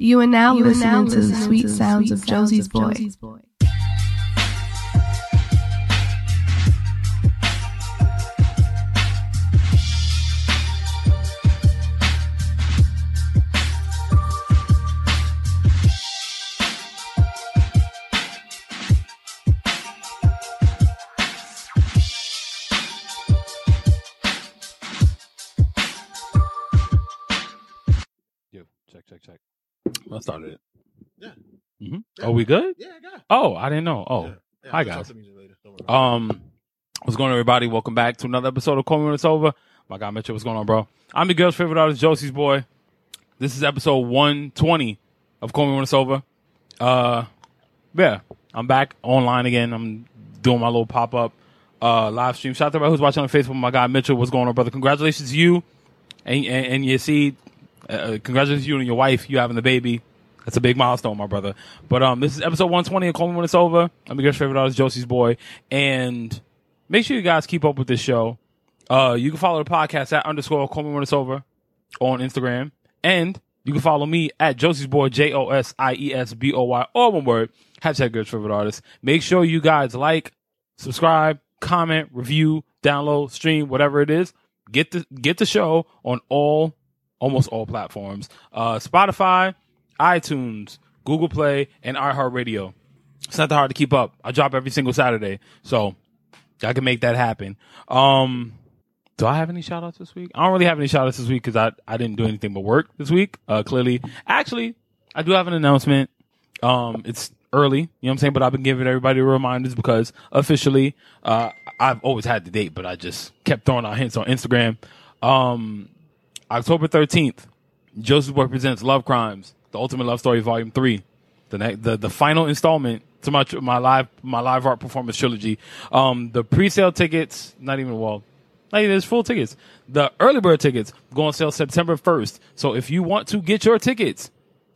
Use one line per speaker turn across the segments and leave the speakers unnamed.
You are now you listening, are now to, listening the sweet to the sounds, of Josie's, of boy. Josie's boy.
Are we good?
Yeah, I got.
Oh, I didn't know. Oh, yeah. Hi guys. Um, what's going on, everybody? Welcome back to another episode of Call Me When It's Over. My guy Mitchell, what's going on, bro? I'm your girl's favorite artist, Josie's boy. This is episode 120 of Call Me When It's Over. Uh, yeah, I'm back online again. I'm doing my little pop up uh live stream. Shout out to everybody who's watching on Facebook. My guy Mitchell, what's going on, brother? Congratulations to you and and, and your seed uh, uh, congratulations to you and your wife, you having the baby. That's a big milestone, my brother. But um, this is episode 120 of Call Me When It's Over. I'm your favorite artist, Josie's Boy. And make sure you guys keep up with this show. Uh, you can follow the podcast at underscore Call Me When It's Over on Instagram. And you can follow me at Josie's Boy, J O S I E S B O Y, all one word. Hashtag Girls Favorite Artist. Make sure you guys like, subscribe, comment, review, download, stream, whatever it is. Get the get the show on all almost all platforms. Uh, Spotify, iTunes, Google Play, and iHeartRadio. It's not that hard to keep up. I drop every single Saturday, so I can make that happen. Um, do I have any shout outs this week? I don't really have any shout outs this week because I, I didn't do anything but work this week. Uh, clearly, actually, I do have an announcement. Um, it's early, you know what I'm saying? But I've been giving everybody reminders because officially, uh, I've always had the date, but I just kept throwing out hints on Instagram. Um, October 13th, Josie's Boy presents Love Crimes, The Ultimate Love Story, Volume 3. The, ne- the, the final installment to my, my live, my live art performance trilogy. Um, the pre-sale tickets, not even, well, not even, there's full tickets. The early bird tickets go on sale September 1st. So if you want to get your tickets,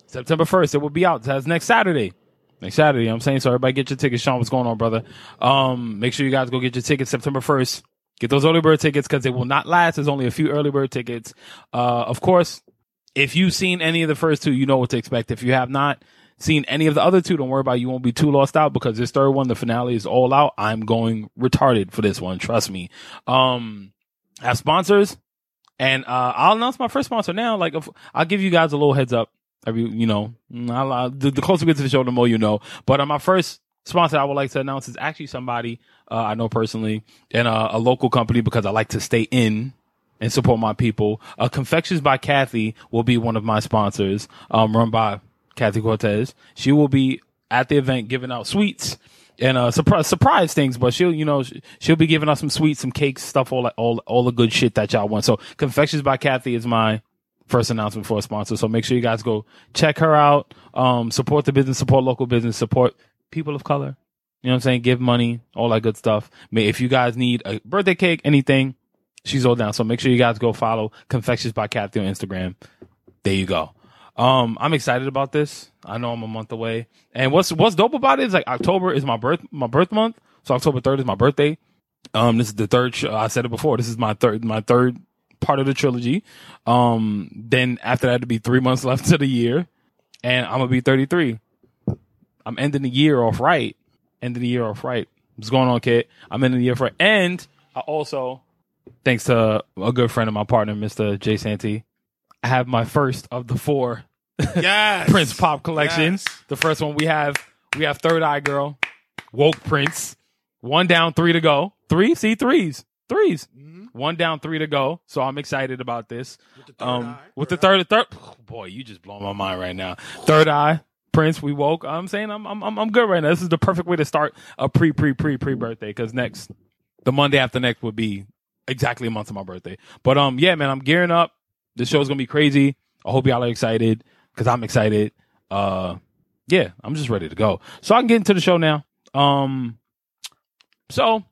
September 1st, it will be out. That's next Saturday. Next Saturday, I'm saying? So everybody get your tickets. Sean, what's going on, brother? Um, make sure you guys go get your tickets September 1st. Get those early bird tickets because they will not last. There's only a few early bird tickets. Uh, of course, if you've seen any of the first two, you know what to expect. If you have not seen any of the other two, don't worry about it. You won't be too lost out because this third one, the finale is all out. I'm going retarded for this one. Trust me. Um, have sponsors and, uh, I'll announce my first sponsor now. Like, if, I'll give you guys a little heads up. Every, you know, I'll, I'll, the, the closer we get to the show, the more you know. But uh, my first sponsor I would like to announce is actually somebody uh, I know personally and uh, a local company because I like to stay in and support my people. Uh, Confections by Kathy will be one of my sponsors, um, run by Kathy Cortez. She will be at the event giving out sweets and uh surprise surprise things, but she'll you know she'll be giving out some sweets, some cakes, stuff, all all all the good shit that y'all want. So Confections by Kathy is my first announcement for a sponsor. So make sure you guys go check her out. Um, support the business, support local business, support people of color. You know what I'm saying? Give money, all that good stuff. If you guys need a birthday cake, anything, she's all down. So make sure you guys go follow Confections by Kathy on Instagram. There you go. Um, I'm excited about this. I know I'm a month away. And what's what's dope about it is like October is my birth my birth month. So October 3rd is my birthday. Um, this is the third. Sh- I said it before. This is my third my third part of the trilogy. Um, then after that, it'll be three months left to the year, and I'm gonna be 33. I'm ending the year off right. Ending the year off right. What's going on, kid? I'm ending the year off right. And I also, thanks to a good friend of my partner, Mr. Jay Santee, I have my first of the four
yes.
Prince Pop collections. Yes. The first one we have, we have Third Eye Girl, Woke Prince. One down, three to go. Three, see threes, 3s mm-hmm. One down, three to go. So I'm excited about this.
With the third um, eye.
With third the third, third. Oh, boy, you just blow my mind right now. Third eye, Prince, we woke. I'm saying I'm I'm I'm good right now. This is the perfect way to start a pre pre pre pre birthday because next the Monday after next would be exactly a month of my birthday. But um yeah, man, I'm gearing up. The show's gonna be crazy. I hope y'all are excited because I'm excited. Uh yeah, I'm just ready to go. So I can get into the show now. Um so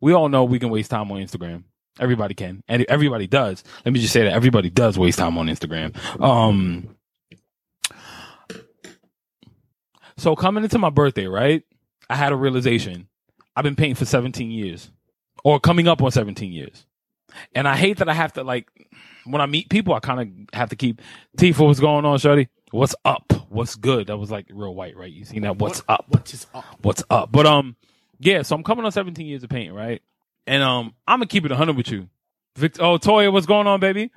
we all know we can waste time on Instagram. Everybody can. And everybody does. Let me just say that everybody does waste time on Instagram. Um So coming into my birthday, right? I had a realization. I've been painting for 17 years or coming up on 17 years. And I hate that I have to like, when I meet people, I kind of have to keep Tifa, what's going on, Shorty? What's up? What's good? That was like real white, right? You seen that? What's
What-
up?
What is up?
What's up? But um, yeah. So I'm coming on 17 years of painting, right? And um, I'm gonna keep it 100 with you. Victor, oh Toya, what's going on, baby?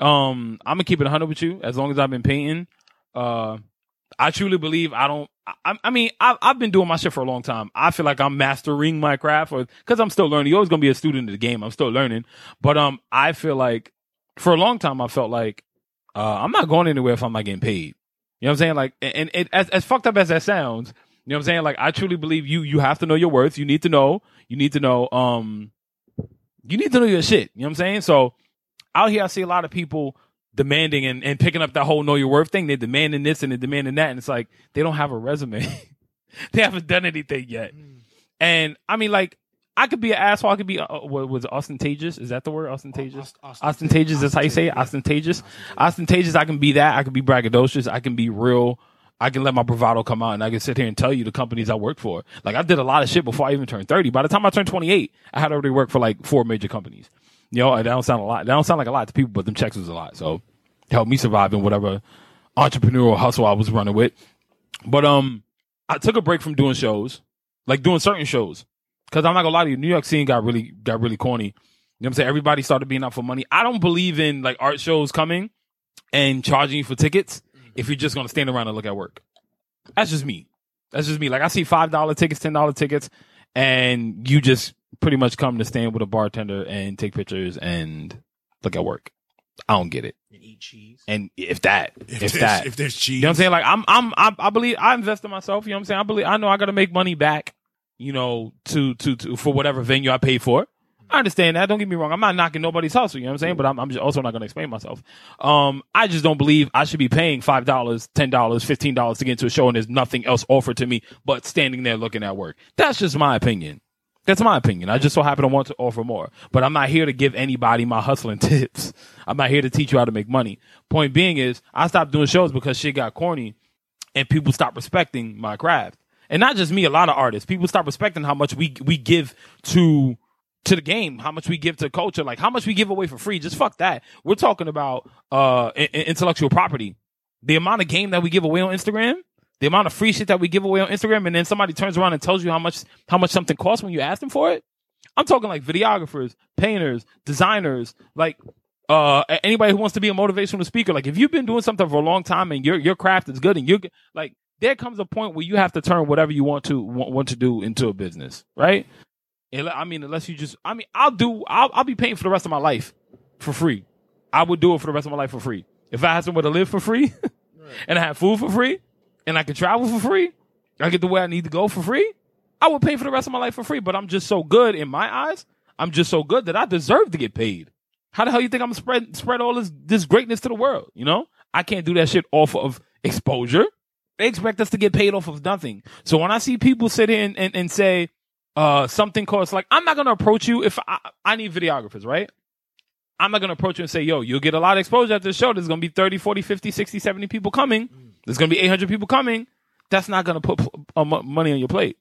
Um, I'm gonna keep it 100 with you as long as I've been painting. Uh, I truly believe I don't. I, I mean, I've, I've been doing my shit for a long time. I feel like I'm mastering my craft, or because I'm still learning. You're always gonna be a student of the game. I'm still learning, but um, I feel like for a long time I felt like uh, I'm not going anywhere if I'm not getting paid. You know what I'm saying? Like, and it as as fucked up as that sounds, you know what I'm saying? Like, I truly believe you. You have to know your worth. You need to know. You need to know. Um, you need to know your shit. You know what I'm saying? So out here, I see a lot of people demanding and, and picking up that whole know your worth thing. They're demanding this and they're demanding that. And it's like, they don't have a resume. they haven't done anything yet. And I mean, like, I could be an asshole. I could be, uh, what was it, ostentatious? Is that the word? Ostentatious?
Ost-
ostentatious. That's how you say it. Ostentatious. Ostentatious. I can be that. I can be braggadocious. I can be real. I can let my bravado come out and I can sit here and tell you the companies I worked for. Like I did a lot of shit before I even turned 30. By the time I turned 28, I had already worked for like four major companies. You know, that don't sound a lot. That don't sound like a lot to people, but them checks was a lot. So helped me survive in whatever entrepreneurial hustle I was running with. But um, I took a break from doing shows, like doing certain shows, because I'm not gonna lie to you, New York scene got really got really corny. You know what I'm saying? Everybody started being out for money. I don't believe in like art shows coming and charging you for tickets if you're just gonna stand around and look at work. That's just me. That's just me. Like I see five dollar tickets, ten dollar tickets, and you just pretty much come to stand with a bartender and take pictures and look at work. I don't get it.
And eat cheese.
And if that, if,
there's,
that,
if there's cheese,
you know what I'm saying? Like I'm, I'm, I'm I believe I invest in myself. You know what I'm saying? I believe I know I got to make money back. You know, to, to to for whatever venue I paid for. I understand that. Don't get me wrong. I'm not knocking nobody's hustle. You know what I'm saying? But I'm, I'm just also not going to explain myself. Um, I just don't believe I should be paying five dollars, ten dollars, fifteen dollars to get into a show and there's nothing else offered to me but standing there looking at work. That's just my opinion. That's my opinion. I just so happen to want to offer more, but I'm not here to give anybody my hustling tips. I'm not here to teach you how to make money. Point being is, I stopped doing shows because shit got corny, and people stopped respecting my craft. And not just me, a lot of artists. People stop respecting how much we we give to to the game, how much we give to culture, like how much we give away for free. Just fuck that. We're talking about uh intellectual property. The amount of game that we give away on Instagram, the amount of free shit that we give away on Instagram, and then somebody turns around and tells you how much how much something costs when you ask them for it. I'm talking like videographers, painters, designers, like uh anybody who wants to be a motivational speaker. Like if you've been doing something for a long time and your your craft is good and you're like there comes a point where you have to turn whatever you want to want, want to do into a business, right? I mean, unless you just, I mean, I'll do, I'll, I'll be paying for the rest of my life for free. I would do it for the rest of my life for free. If I had somewhere to live for free and I had food for free and I could travel for free, I get the way I need to go for free, I would pay for the rest of my life for free. But I'm just so good in my eyes. I'm just so good that I deserve to get paid. How the hell you think I'm spread spread all this this greatness to the world? You know, I can't do that shit off of exposure. They expect us to get paid off of nothing. So when I see people sit here and, and, and say uh something costs like I'm not gonna approach you if I, I need videographers, right? I'm not gonna approach you and say, yo, you'll get a lot of exposure at this show. There's gonna be 30, 40, 50, 60, 70 people coming. There's gonna be 800 people coming. That's not gonna put uh, money on your plate.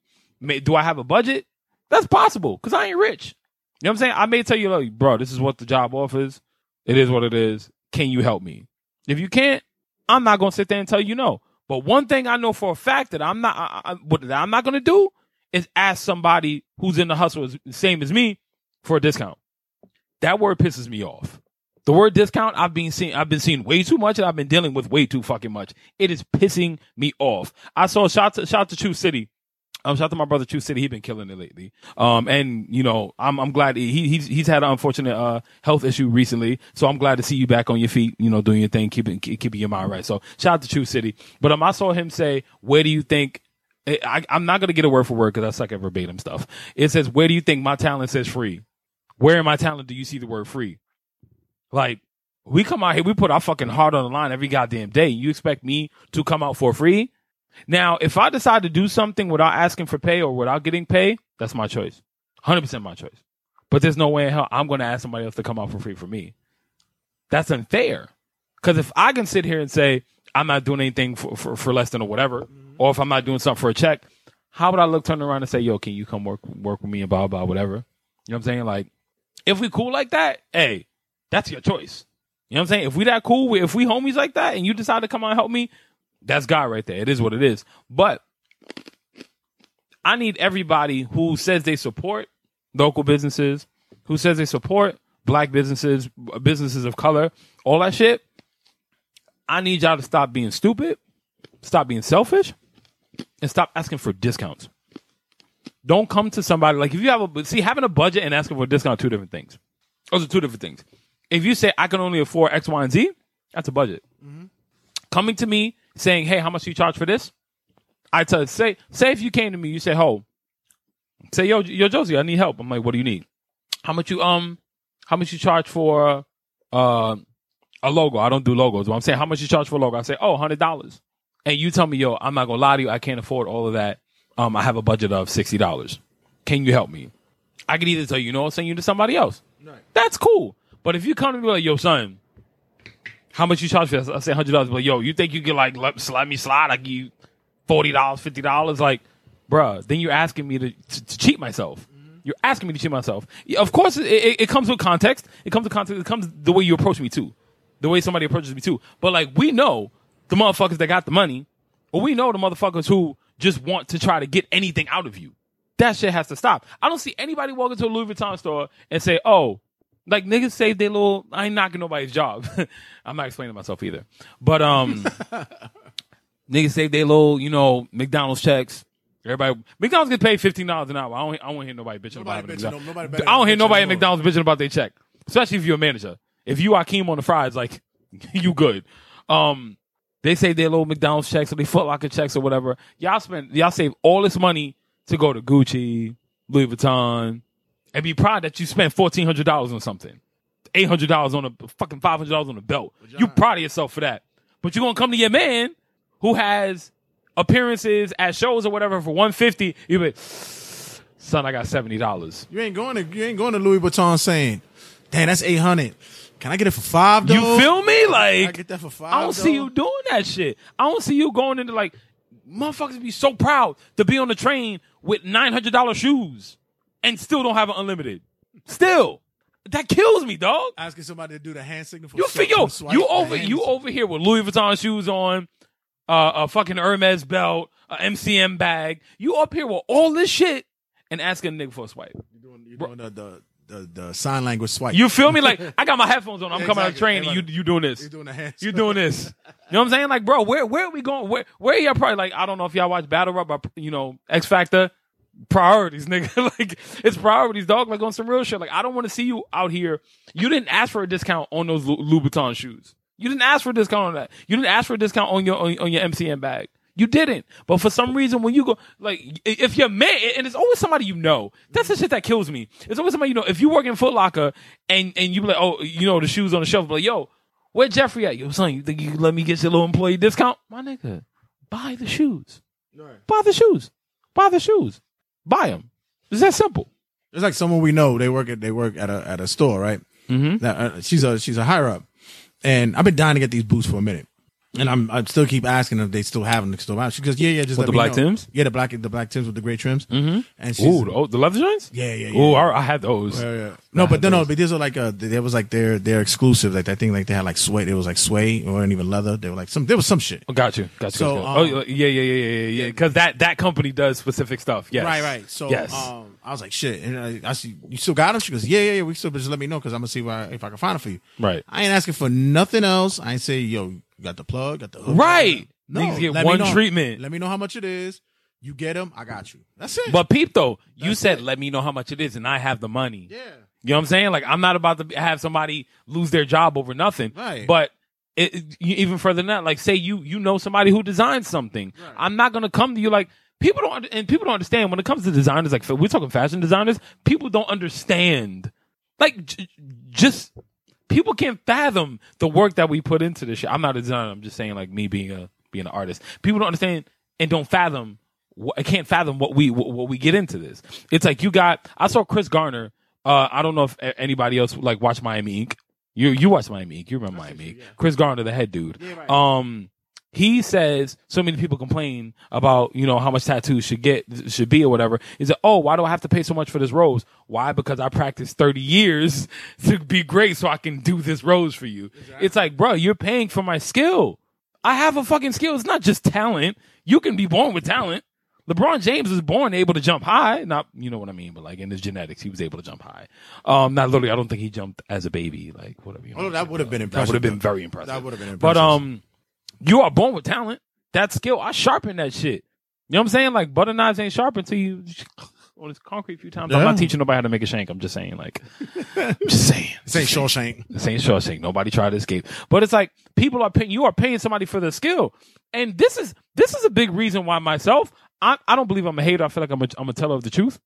Do I have a budget? That's possible because I ain't rich. You know what I'm saying? I may tell you, like, bro, this is what the job offers. It is what it is. Can you help me? If you can't, I'm not gonna sit there and tell you no. But one thing I know for a fact that I'm not, I, I, what I'm not gonna do is ask somebody who's in the hustle same as me for a discount. That word pisses me off. The word discount I've been seeing I've been seeing way too much and I've been dealing with way too fucking much. It is pissing me off. I saw shout to shout to True City. Um, shout out to my brother True City. He's been killing it lately. Um, and you know, I'm I'm glad he he's he's had an unfortunate uh health issue recently. So I'm glad to see you back on your feet. You know, doing your thing, keeping keeping your mind right. So shout out to True City. But um, I saw him say, "Where do you think?" I, I'm not gonna get a word for word because I suck at verbatim stuff. It says, "Where do you think my talent says free? Where in my talent do you see the word free?" Like we come out here, we put our fucking heart on the line every goddamn day. You expect me to come out for free? Now, if I decide to do something without asking for pay or without getting pay, that's my choice. 100% my choice. But there's no way in hell I'm going to ask somebody else to come out for free for me. That's unfair. Because if I can sit here and say, I'm not doing anything for, for, for less than or whatever, mm-hmm. or if I'm not doing something for a check, how would I look turn around and say, yo, can you come work work with me and blah, blah, whatever? You know what I'm saying? Like, if we cool like that, hey, that's your choice. You know what I'm saying? If we that cool, if we homies like that and you decide to come out and help me, That's God right there. It is what it is. But I need everybody who says they support local businesses, who says they support black businesses, businesses of color, all that shit. I need y'all to stop being stupid, stop being selfish, and stop asking for discounts. Don't come to somebody like if you have a see having a budget and asking for a discount are two different things. Those are two different things. If you say I can only afford X, Y, and Z, that's a budget. Mm-hmm. Coming to me saying, "Hey, how much do you charge for this?" I tell say say if you came to me, you say, "Ho, say yo yo Josie, I need help." I'm like, "What do you need? How much you um how much you charge for uh a logo? I don't do logos, but I'm saying how much you charge for a logo. I say, "Oh, hundred dollars." And you tell me, "Yo, I'm not gonna lie to you, I can't afford all of that." um, I have a budget of sixty dollars. Can you help me? I could either tell you, you know, send you to somebody else. Right. That's cool. But if you come to me like, yo, son, how much you charge for this? I say hundred dollars. But yo, you think you can like let, let me slide? I give you forty dollars, fifty dollars? Like, bruh, then you're asking me to, to, to cheat myself. Mm-hmm. You're asking me to cheat myself. Yeah, of course, it, it, it, comes with context. It comes with context. It comes the way you approach me too, the way somebody approaches me too. But like, we know the motherfuckers that got the money, or we know the motherfuckers who just want to try to get anything out of you. That shit has to stop. I don't see anybody walk into a Louis Vuitton store and say, "Oh, like niggas save their little." I ain't knocking nobody's job. I'm not explaining myself either, but um, niggas save their little, you know, McDonald's checks. Everybody, McDonald's get paid fifteen dollars an hour. I don't, I don't hear nobody bitching nobody about bitching, it. No, nobody I don't hear nobody at McDonald's bitching about their check, especially if you're a manager. If you Akeem on the fries, like you good. Um, they save their little McDonald's checks or they Foot Locker checks or whatever. Y'all spend, y'all save all this money to go to Gucci, Louis Vuitton, and be proud that you spent fourteen hundred dollars on something, eight hundred dollars on a fucking five hundred dollars on a belt. You proud of yourself for that, but you're gonna come to your man who has appearances at shows or whatever for one fifty. You be, son, I got seventy dollars.
You ain't going to you ain't going to Louis Vuitton saying, "Damn, that's eight hundred. Can I get it for five? Though?
You feel me? Like
I get that for five.
I don't see you doing that shit. I don't see you going into like motherfuckers be so proud to be on the train with nine hundred dollar shoes and still don't have an unlimited. Still. That kills me, dog.
Asking somebody to do the hand signal for
you feel yo, you over you over here with Louis Vuitton shoes on, uh, a fucking Hermes belt, a MCM bag. You up here with all this shit and asking a nigga for a swipe.
You're doing, you're doing the, the the, the sign language swipe.
You feel me? Like I got my headphones on. I'm yeah, coming exactly. out of train and you you doing this.
You doing the hands.
You doing this. You know what I'm saying? Like, bro, where where are we going? Where where y'all probably like? I don't know if y'all watch Battle Rap or you know X Factor. Priorities, nigga. like it's priorities, dog. Like on some real shit. Like I don't want to see you out here. You didn't ask for a discount on those Louboutin shoes. You didn't ask for a discount on that. You didn't ask for a discount on your on, on your MCM bag. You didn't. But for some reason, when you go, like, if you're man, and it's always somebody you know, that's the shit that kills me. It's always somebody you know. If you work in Foot Locker and, and you be like, oh, you know, the shoes on the shelf, like, yo, where Jeffrey at? Yo, son, you think you can let me get your little employee discount? My nigga, buy the shoes. Right. Buy the shoes. Buy the shoes. Buy them. It's that simple.
It's like someone we know. They work at they work at a at a store, right?
Mm-hmm.
Now, uh, she's a she's a higher up, and I've been dying to get these boots for a minute. And I'm I still keep asking if they still have them still. She goes, yeah, yeah, just
with the black
know.
Tims.
Yeah, the black the black Tims with the gray trims.
Mm-hmm.
And
she's, Ooh, the, oh, the leather joints.
Yeah, yeah, yeah.
Ooh, I, I had those.
Yeah, yeah. No, but no, no, but these are like uh, there was like their their exclusive. Like I think like they had like suede. It was like suede or even leather. They were like some. There was some shit.
Oh, got you. Got you. So, got you. Um, oh yeah, yeah, yeah, yeah, yeah. Because that that company does specific stuff. Yes.
Right, right. So
yes.
um, I was like shit, and I, I see you still got them. She goes, yeah, yeah, yeah. We still, but just let me know because I'm gonna see why, if I can find them for you.
Right.
I ain't asking for nothing else. I ain't say yo, you got the plug, got the hook.
Right. No, Niggas get one treatment.
Let me know how much it is. You get them, I got you. That's it.
But peep though, you That's said it. let me know how much it is, and I have the money.
Yeah.
You know what I'm saying? Like I'm not about to have somebody lose their job over nothing.
Right.
But it, it, even further than that, like say you you know somebody who designs something. I'm not gonna come to you like people don't and people don't understand when it comes to designers. Like we're talking fashion designers, people don't understand. Like j- just people can't fathom the work that we put into this shit. I'm not a designer. I'm just saying like me being a being an artist. People don't understand and don't fathom. I can't fathom what we what we get into this. It's like you got. I saw Chris Garver. Uh, I don't know if anybody else like watch Miami Ink. You you watch Miami Ink. You remember Miami Ink. Yeah. Chris Garver, the head dude. Yeah, right. Um, he says so many people complain about you know how much tattoos should get should be or whatever. Is that oh why do I have to pay so much for this rose? Why? Because I practiced thirty years to be great, so I can do this rose for you. Exactly. It's like bro, you're paying for my skill. I have a fucking skill. It's not just talent. You can be born with talent. LeBron James was born able to jump high. Not, you know what I mean, but like in his genetics, he was able to jump high. Um, not literally. I don't think he jumped as a baby. Like whatever. You
Oh, that would have been impressive.
That would have been very impressive.
That would have been impressive.
But um, you are born with talent. That skill, I sharpen that shit. You know what I'm saying? Like butter knives ain't sharp until you on this concrete a few times. I'm not teaching nobody how to make a shank. I'm just saying, like, I'm just saying.
This ain't Shawshank.
This ain't Shawshank. Nobody tried to escape. But it's like people are paying. You are paying somebody for their skill, and this is this is a big reason why myself. I I don't believe I'm a hater. I feel like I'm a I'm a teller of the truth.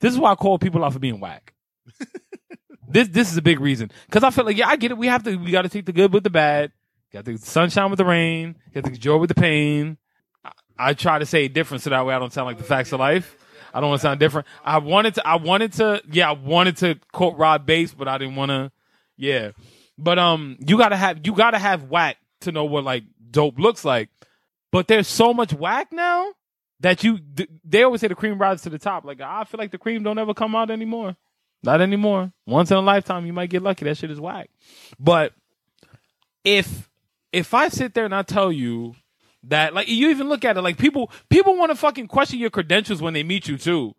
This is why I call people out for being whack. this this is a big reason because I feel like yeah I get it. We have to we got to take the good with the bad. Got the sunshine with the rain. Got the joy with the pain. I, I try to say it different so that way I don't sound like the facts of life. I don't want to sound different. I wanted to. I wanted to. Yeah, I wanted to quote Rob Base, but I didn't want to. Yeah, but um, you gotta have you gotta have whack to know what like dope looks like. But there's so much whack now that you. They always say the cream rises to the top. Like I feel like the cream don't ever come out anymore. Not anymore. Once in a lifetime, you might get lucky. That shit is whack. But if if I sit there and I tell you that like you even look at it like people people want to fucking question your credentials when they meet you too.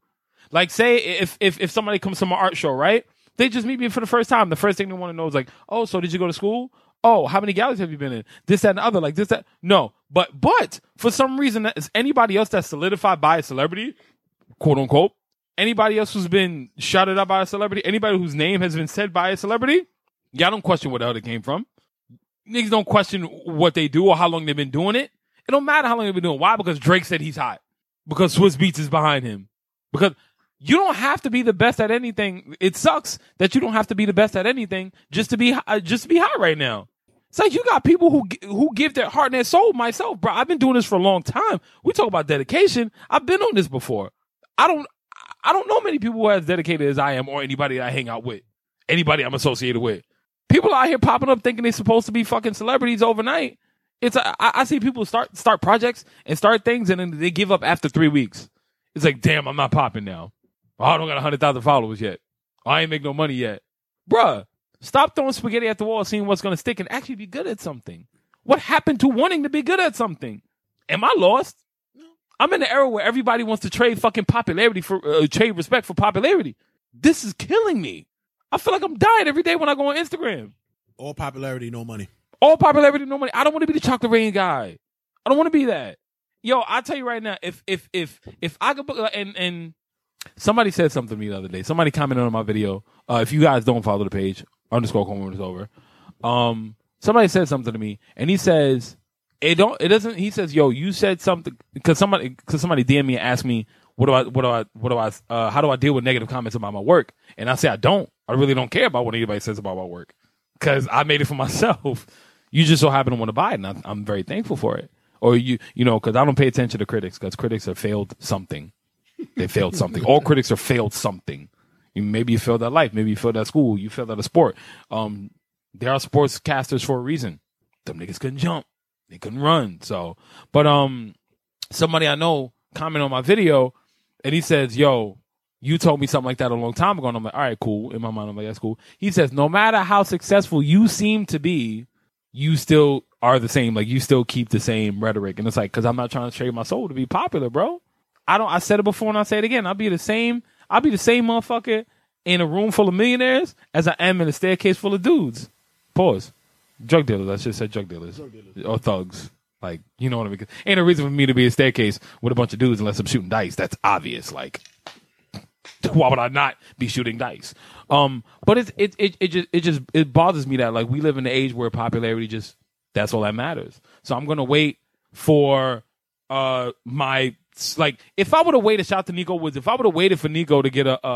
Like say if if if somebody comes to my art show, right? They just meet me for the first time. The first thing they want to know is like, oh, so did you go to school? Oh, how many galleries have you been in? This, that, and the other. Like this, that. No, but but for some reason, is anybody else that's solidified by a celebrity, quote unquote, anybody else who's been shouted out by a celebrity, anybody whose name has been said by a celebrity, y'all don't question where the hell it came from. Niggas don't question what they do or how long they've been doing it. It don't matter how long they've been doing. it. Why? Because Drake said he's hot. Because Swizz Beatz is behind him. Because you don't have to be the best at anything. It sucks that you don't have to be the best at anything just to be uh, just to be hot right now. It's like you got people who who give their heart and their soul. Myself, bro, I've been doing this for a long time. We talk about dedication. I've been on this before. I don't I don't know many people who are as dedicated as I am, or anybody I hang out with, anybody I'm associated with. People out here popping up thinking they're supposed to be fucking celebrities overnight. It's I, I see people start start projects and start things, and then they give up after three weeks. It's like, damn, I'm not popping now. Oh, I don't got hundred thousand followers yet. I ain't make no money yet, bruh. Stop throwing spaghetti at the wall, seeing what's gonna stick, and actually be good at something. What happened to wanting to be good at something? Am I lost? I'm in the era where everybody wants to trade fucking popularity for uh, trade respect for popularity. This is killing me. I feel like I'm dying every day when I go on Instagram.
All popularity, no money.
All popularity, no money. I don't want to be the chocolate rain guy. I don't want to be that. Yo, I tell you right now, if if if if I could book and and somebody said something to me the other day. Somebody commented on my video. Uh, if you guys don't follow the page, underscore Call Me When It's Over. Um, somebody said something to me, and he says it don't. It doesn't. He says, "Yo, you said something because somebody because somebody DM me and asked me what do I what do I what do I uh, how do I deal with negative comments about my work?" And I say I don't. I really don't care about what anybody says about my work because I made it for myself. You just so happen to want to buy it, and I'm, I'm very thankful for it. Or you, you know, because I don't pay attention to critics because critics have failed something. They failed something. All critics have failed something. You- Maybe you failed at life. Maybe you failed at school. You failed at a sport. Um, there are sportscasters for a reason. Them niggas couldn't jump. They couldn't run. So, but um, somebody I know commented on my video, and he says, "Yo, you told me something like that a long time ago." And I'm like, "All right, cool." In my mind, I'm like, "That's cool." He says, "No matter how successful you seem to be, you still are the same. Like you still keep the same rhetoric." And it's like, because I'm not trying to trade my soul to be popular, bro. I don't. I said it before and I say it again. I'll be the same. I'll be the same motherfucker in a room full of millionaires as I am in a staircase full of dudes. Pause. Drug dealers. I should have said drug dealers. Or thugs. Like, you know what I mean? Ain't a reason for me to be a staircase with a bunch of dudes unless I'm shooting dice. That's obvious. Like, why would I not be shooting dice? Um, but it it it it just it just it bothers me that like we live in an age where popularity just that's all that matters. So I'm gonna wait for uh my like if I would have waited shout to Nico Woods, if I would have waited for Nico to get a a,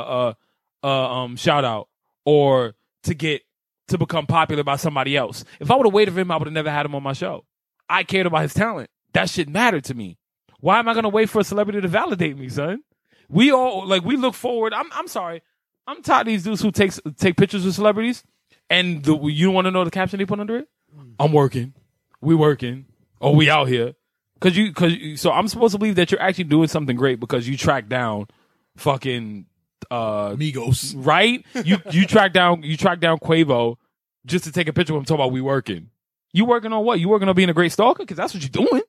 a, a um shout out or to get to become popular by somebody else, if I would have waited for him, I would have never had him on my show. I cared about his talent. That shit mattered to me. Why am I gonna wait for a celebrity to validate me, son? We all like we look forward. I'm I'm sorry. I'm tired of these dudes who takes take pictures with celebrities and the, you want to know the caption they put under it? I'm working. We working. Oh, we out here. Cause you, cause you, so I'm supposed to believe that you're actually doing something great because you track down fucking, uh,
Migos.
right? You, you track down, you track down Quavo just to take a picture of him talking about we working. You working on what? You working on being a great stalker? Because that's what you're doing.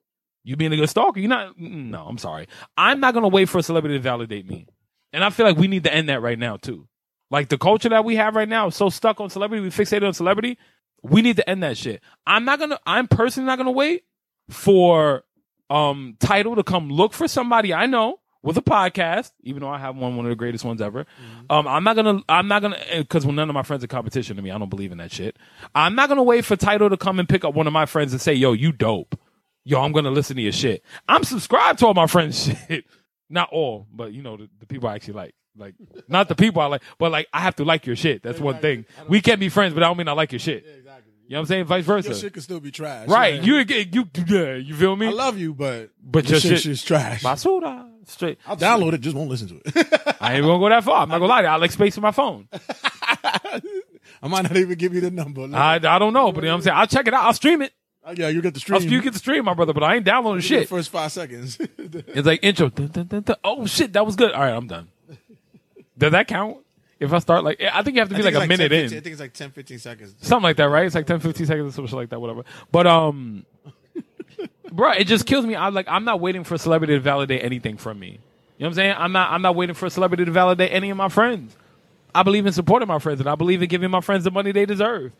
You being a good stalker. You're not. No, I'm sorry. I'm not gonna wait for a celebrity to validate me. And I feel like we need to end that right now too. Like the culture that we have right now is so stuck on celebrity, we fixated on celebrity. We need to end that shit. I'm not gonna. I'm personally not gonna wait for um title to come look for somebody I know with a podcast, even though I have one, one of the greatest ones ever. Mm-hmm. Um, I'm not gonna, I'm not gonna, because when none of my friends are competition to me, I don't believe in that shit. I'm not gonna wait for title to come and pick up one of my friends and say, "Yo, you dope." Yo, I'm gonna listen to your shit. I'm subscribed to all my friends' shit. Not all, but you know the, the people I actually like. Like not the people I like, but like I have to like your shit. That's one thing. We can't be friends, but I don't mean I like your shit. You know what I'm saying? Vice versa.
Your shit can still be trash.
Right. You, you, yeah, you feel me?
I love you, but,
but your, your shit,
is trash.
Basura. Straight.
I'll download it, just won't listen to
it. I ain't gonna go that far. I'm not gonna lie to you. I like space in my phone.
I might not even give you the number.
I, I don't know, but you know what I'm saying? I'll check it out. I'll stream it.
Uh, yeah, you get the stream.
I'll, you get the stream, my brother, but I ain't downloading shit.
first five seconds.
it's like intro. Dun, dun, dun, oh shit, that was good. All right, I'm done. Does that count? If I start like, I think you have to be like a minute
10,
15,
in. I think it's like 10, 15 seconds.
Something like that, right? It's like 10, 15 seconds or something like that, whatever. But, um, bro, it just kills me. I like, I'm not waiting for a celebrity to validate anything from me. You know what I'm saying? I'm not, I'm not waiting for a celebrity to validate any of my friends. I believe in supporting my friends and I believe in giving my friends the money they deserve.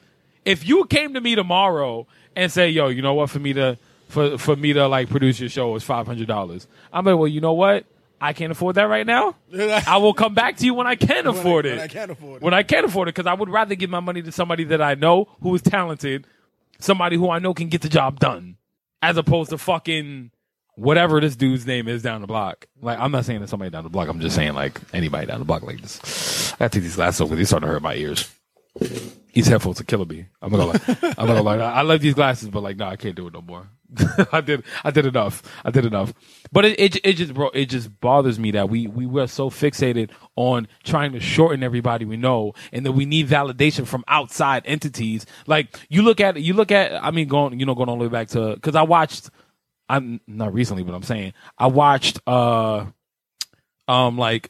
If you came to me tomorrow and say, yo, you know what, for me to, for, for me to like produce your show is $500. I'm like, well, you know what? I can't afford that right now. I will come back to you when I can afford I,
it. When I can afford it.
When I can afford it, because I would rather give my money to somebody that I know who is talented, somebody who I know can get the job done, as opposed to fucking whatever this dude's name is down the block. Like, I'm not saying that somebody down the block. I'm just saying like anybody down the block like this. I take these glasses off because they're starting to hurt my ears. These headphones are killing me. I'm gonna lie. I'm gonna lie. I love these glasses, but like, no, I can't do it no more. I did. I did enough. I did enough. But it, it, it just, bro, it just bothers me that we we were so fixated on trying to shorten everybody we know, and that we need validation from outside entities. Like you look at, you look at. I mean, going, you know, going all the way back to because I watched. I'm not recently, but I'm saying I watched. uh Um, like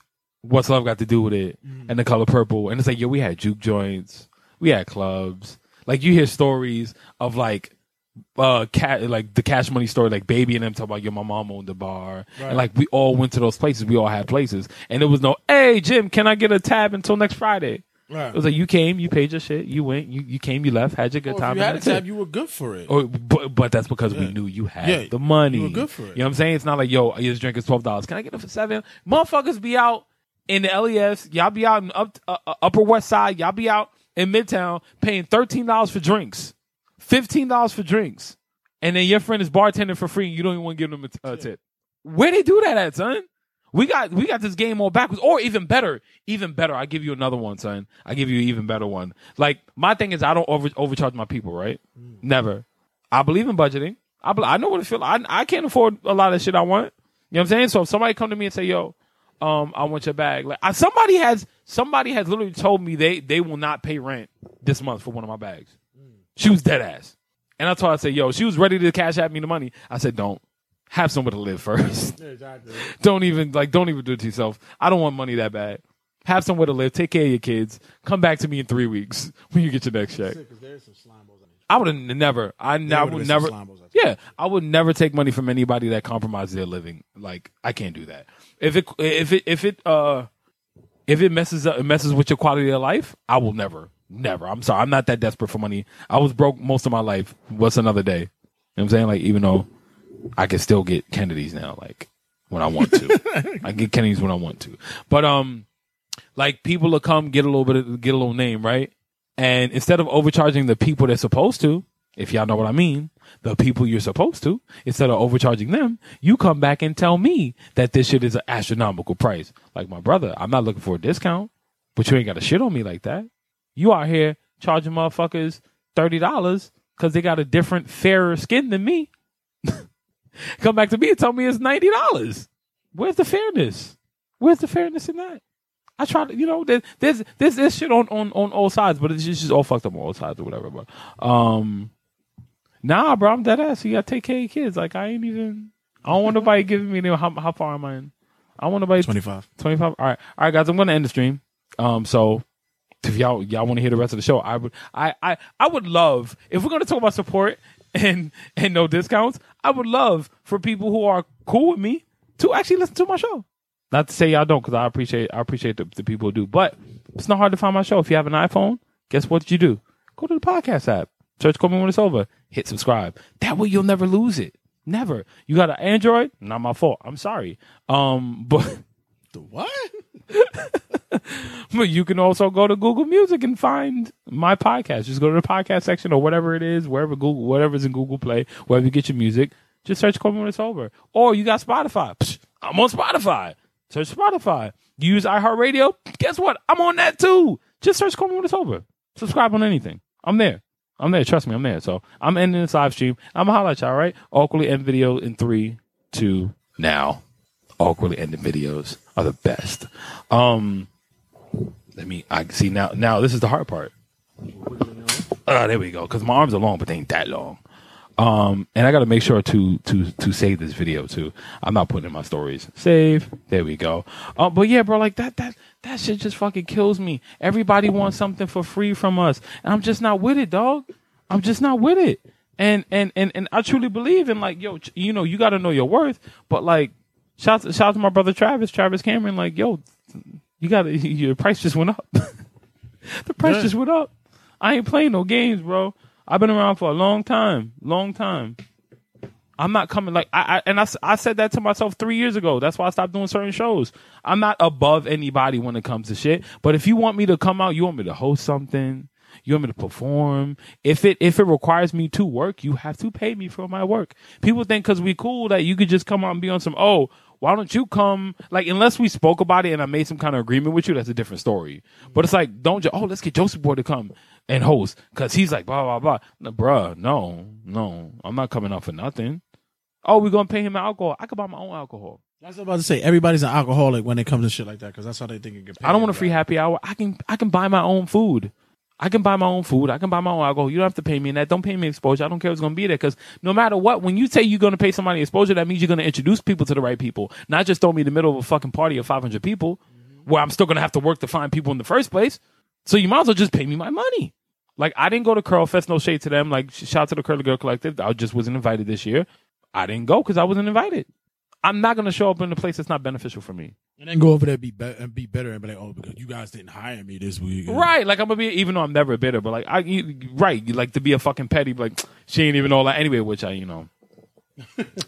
what's love got to do with it, mm. and the color purple, and it's like, yo, we had juke joints, we had clubs. Like you hear stories of like uh cat like the cash money story like baby and them talk about yo my mom owned the bar. Right. and like we all went to those places. We all had places. And it was no hey jim can i get a tab until next friday? Right. it was like you came you paid your shit you went you, you came you left had your good
well,
time
you had a tab it. you were good for it.
Or, but, but that's because yeah. we knew you had yeah, the money
you were good for it.
You know what i'm saying? It's not like yo this drink is $12 can i get it for seven? Motherfuckers be out in the les y'all be out in up, uh, uh, upper west side y'all be out in midtown paying $13 for drinks fifteen dollars for drinks, and then your friend is bartending for free, and you don't even want to give them a, t- a tip. Where they do that at, son? We got we got this game all backwards, or even better, even better. I give you another one, son. I give you an even better one. Like my thing is, I don't over overcharge my people, right? Mm. Never. I believe in budgeting. I be, I know what it feels. I I can't afford a lot of shit I want. You know what I'm saying? So if somebody come to me and say, "Yo, um, I want your bag," like I, somebody has somebody has literally told me they they will not pay rent this month for one of my bags. She was dead ass. And I told her, I said, yo, she was ready to cash out me the money. I said, don't. Have somewhere to live first. exactly. don't even, like, don't even do it to yourself. I don't want money that bad. Have somewhere to live. Take care of your kids. Come back to me in three weeks when you get your next check. I would have never. I, I would never. Yeah, I would never take money from anybody that compromises their living. Like I can't do that. If it if it if it uh if it messes up it messes with your quality of life, I will never Never. I'm sorry. I'm not that desperate for money. I was broke most of my life. What's another day? You know what I'm saying? Like, even though I can still get Kennedy's now, like, when I want to. I get Kennedy's when I want to. But, um, like, people will come get a little bit of, get a little name, right? And instead of overcharging the people they're supposed to, if y'all know what I mean, the people you're supposed to, instead of overcharging them, you come back and tell me that this shit is an astronomical price. Like my brother, I'm not looking for a discount, but you ain't got to shit on me like that. You out here charging motherfuckers thirty dollars because they got a different, fairer skin than me. Come back to me and tell me it's ninety dollars. Where's the fairness? Where's the fairness in that? I try to, you know, there's there's there's this shit on on on all sides, but it's just, it's just all fucked up on all sides or whatever. But um, nah, bro, I'm dead ass. You gotta take care of your kids. Like I ain't even. I don't want nobody giving me how how far am I in? I want nobody
twenty five.
Twenty five. All right, all right, guys. I'm gonna end the stream. Um, so if y'all y'all want to hear the rest of the show, I would I I I would love if we're gonna talk about support and and no discounts. I would love for people who are cool with me to actually listen to my show. Not to say y'all don't, because I appreciate I appreciate the, the people who do. But it's not hard to find my show. If you have an iPhone, guess what you do? Go to the podcast app, search "Call Me When It's Over," hit subscribe. That way you'll never lose it. Never. You got an Android? Not my fault. I'm sorry. Um, but
The what?
but you can also go to Google Music and find my podcast. Just go to the podcast section or whatever it is, wherever Google, whatever's in Google Play, wherever you get your music. Just search "Call Me When It's Over." Or you got Spotify. Psh, I'm on Spotify. Search Spotify. You use iHeartRadio. Guess what? I'm on that too. Just search "Call Me When It's Over." Subscribe on anything. I'm there. I'm there. Trust me, I'm there. So I'm ending this live stream. I'm gonna highlight y'all, all right? Awkwardly end video in three, two, now. Awkwardly ended videos are the best. Um, let me. I see now. Now this is the hard part. Ah, there we go. Because my arms are long, but they ain't that long. Um, and I got to make sure to to to save this video too. I'm not putting in my stories. Save. There we go. Um, but yeah, bro, like that that that shit just fucking kills me. Everybody wants something for free from us, and I'm just not with it, dog. I'm just not with it. And and and and I truly believe in like, yo, you know, you got to know your worth. But like, shout shout out to my brother Travis, Travis Cameron. Like, yo, you got your price just went up. the price just went up. I ain't playing no games, bro. I've been around for a long time, long time. I'm not coming like I, I and I, I said that to myself three years ago. That's why I stopped doing certain shows. I'm not above anybody when it comes to shit. But if you want me to come out, you want me to host something, you want me to perform. If it if it requires me to work, you have to pay me for my work. People think because we cool that you could just come out and be on some oh. Why don't you come? Like, unless we spoke about it and I made some kind of agreement with you, that's a different story. But it's like, don't you? Oh, let's get Josie's Boy to come and host because he's like blah blah blah. No, bruh, no, no, I'm not coming out for nothing. Oh, we're gonna pay him alcohol. I could buy my own alcohol.
I was about to say everybody's an alcoholic when it comes to shit like that because that's how they think it get paid.
I don't want a free happy hour. I can I can buy my own food. I can buy my own food. I can buy my own alcohol. You don't have to pay me in that. Don't pay me exposure. I don't care what's going to be there because no matter what, when you say you're going to pay somebody exposure, that means you're going to introduce people to the right people, not just throw me in the middle of a fucking party of 500 people where I'm still going to have to work to find people in the first place. So you might as well just pay me my money. Like I didn't go to Curl Fest, no shade to them. Like shout out to the Curly Girl Collective. I just wasn't invited this year. I didn't go because I wasn't invited. I'm not going to show up in a place that's not beneficial for me.
And then go over there be be- and be better and be like, oh, because you guys didn't hire me this week.
Right, like I'm gonna be, even though I'm never bitter, but like I, you, right, you like to be a fucking petty, like she ain't even all that anyway. Which I, you know,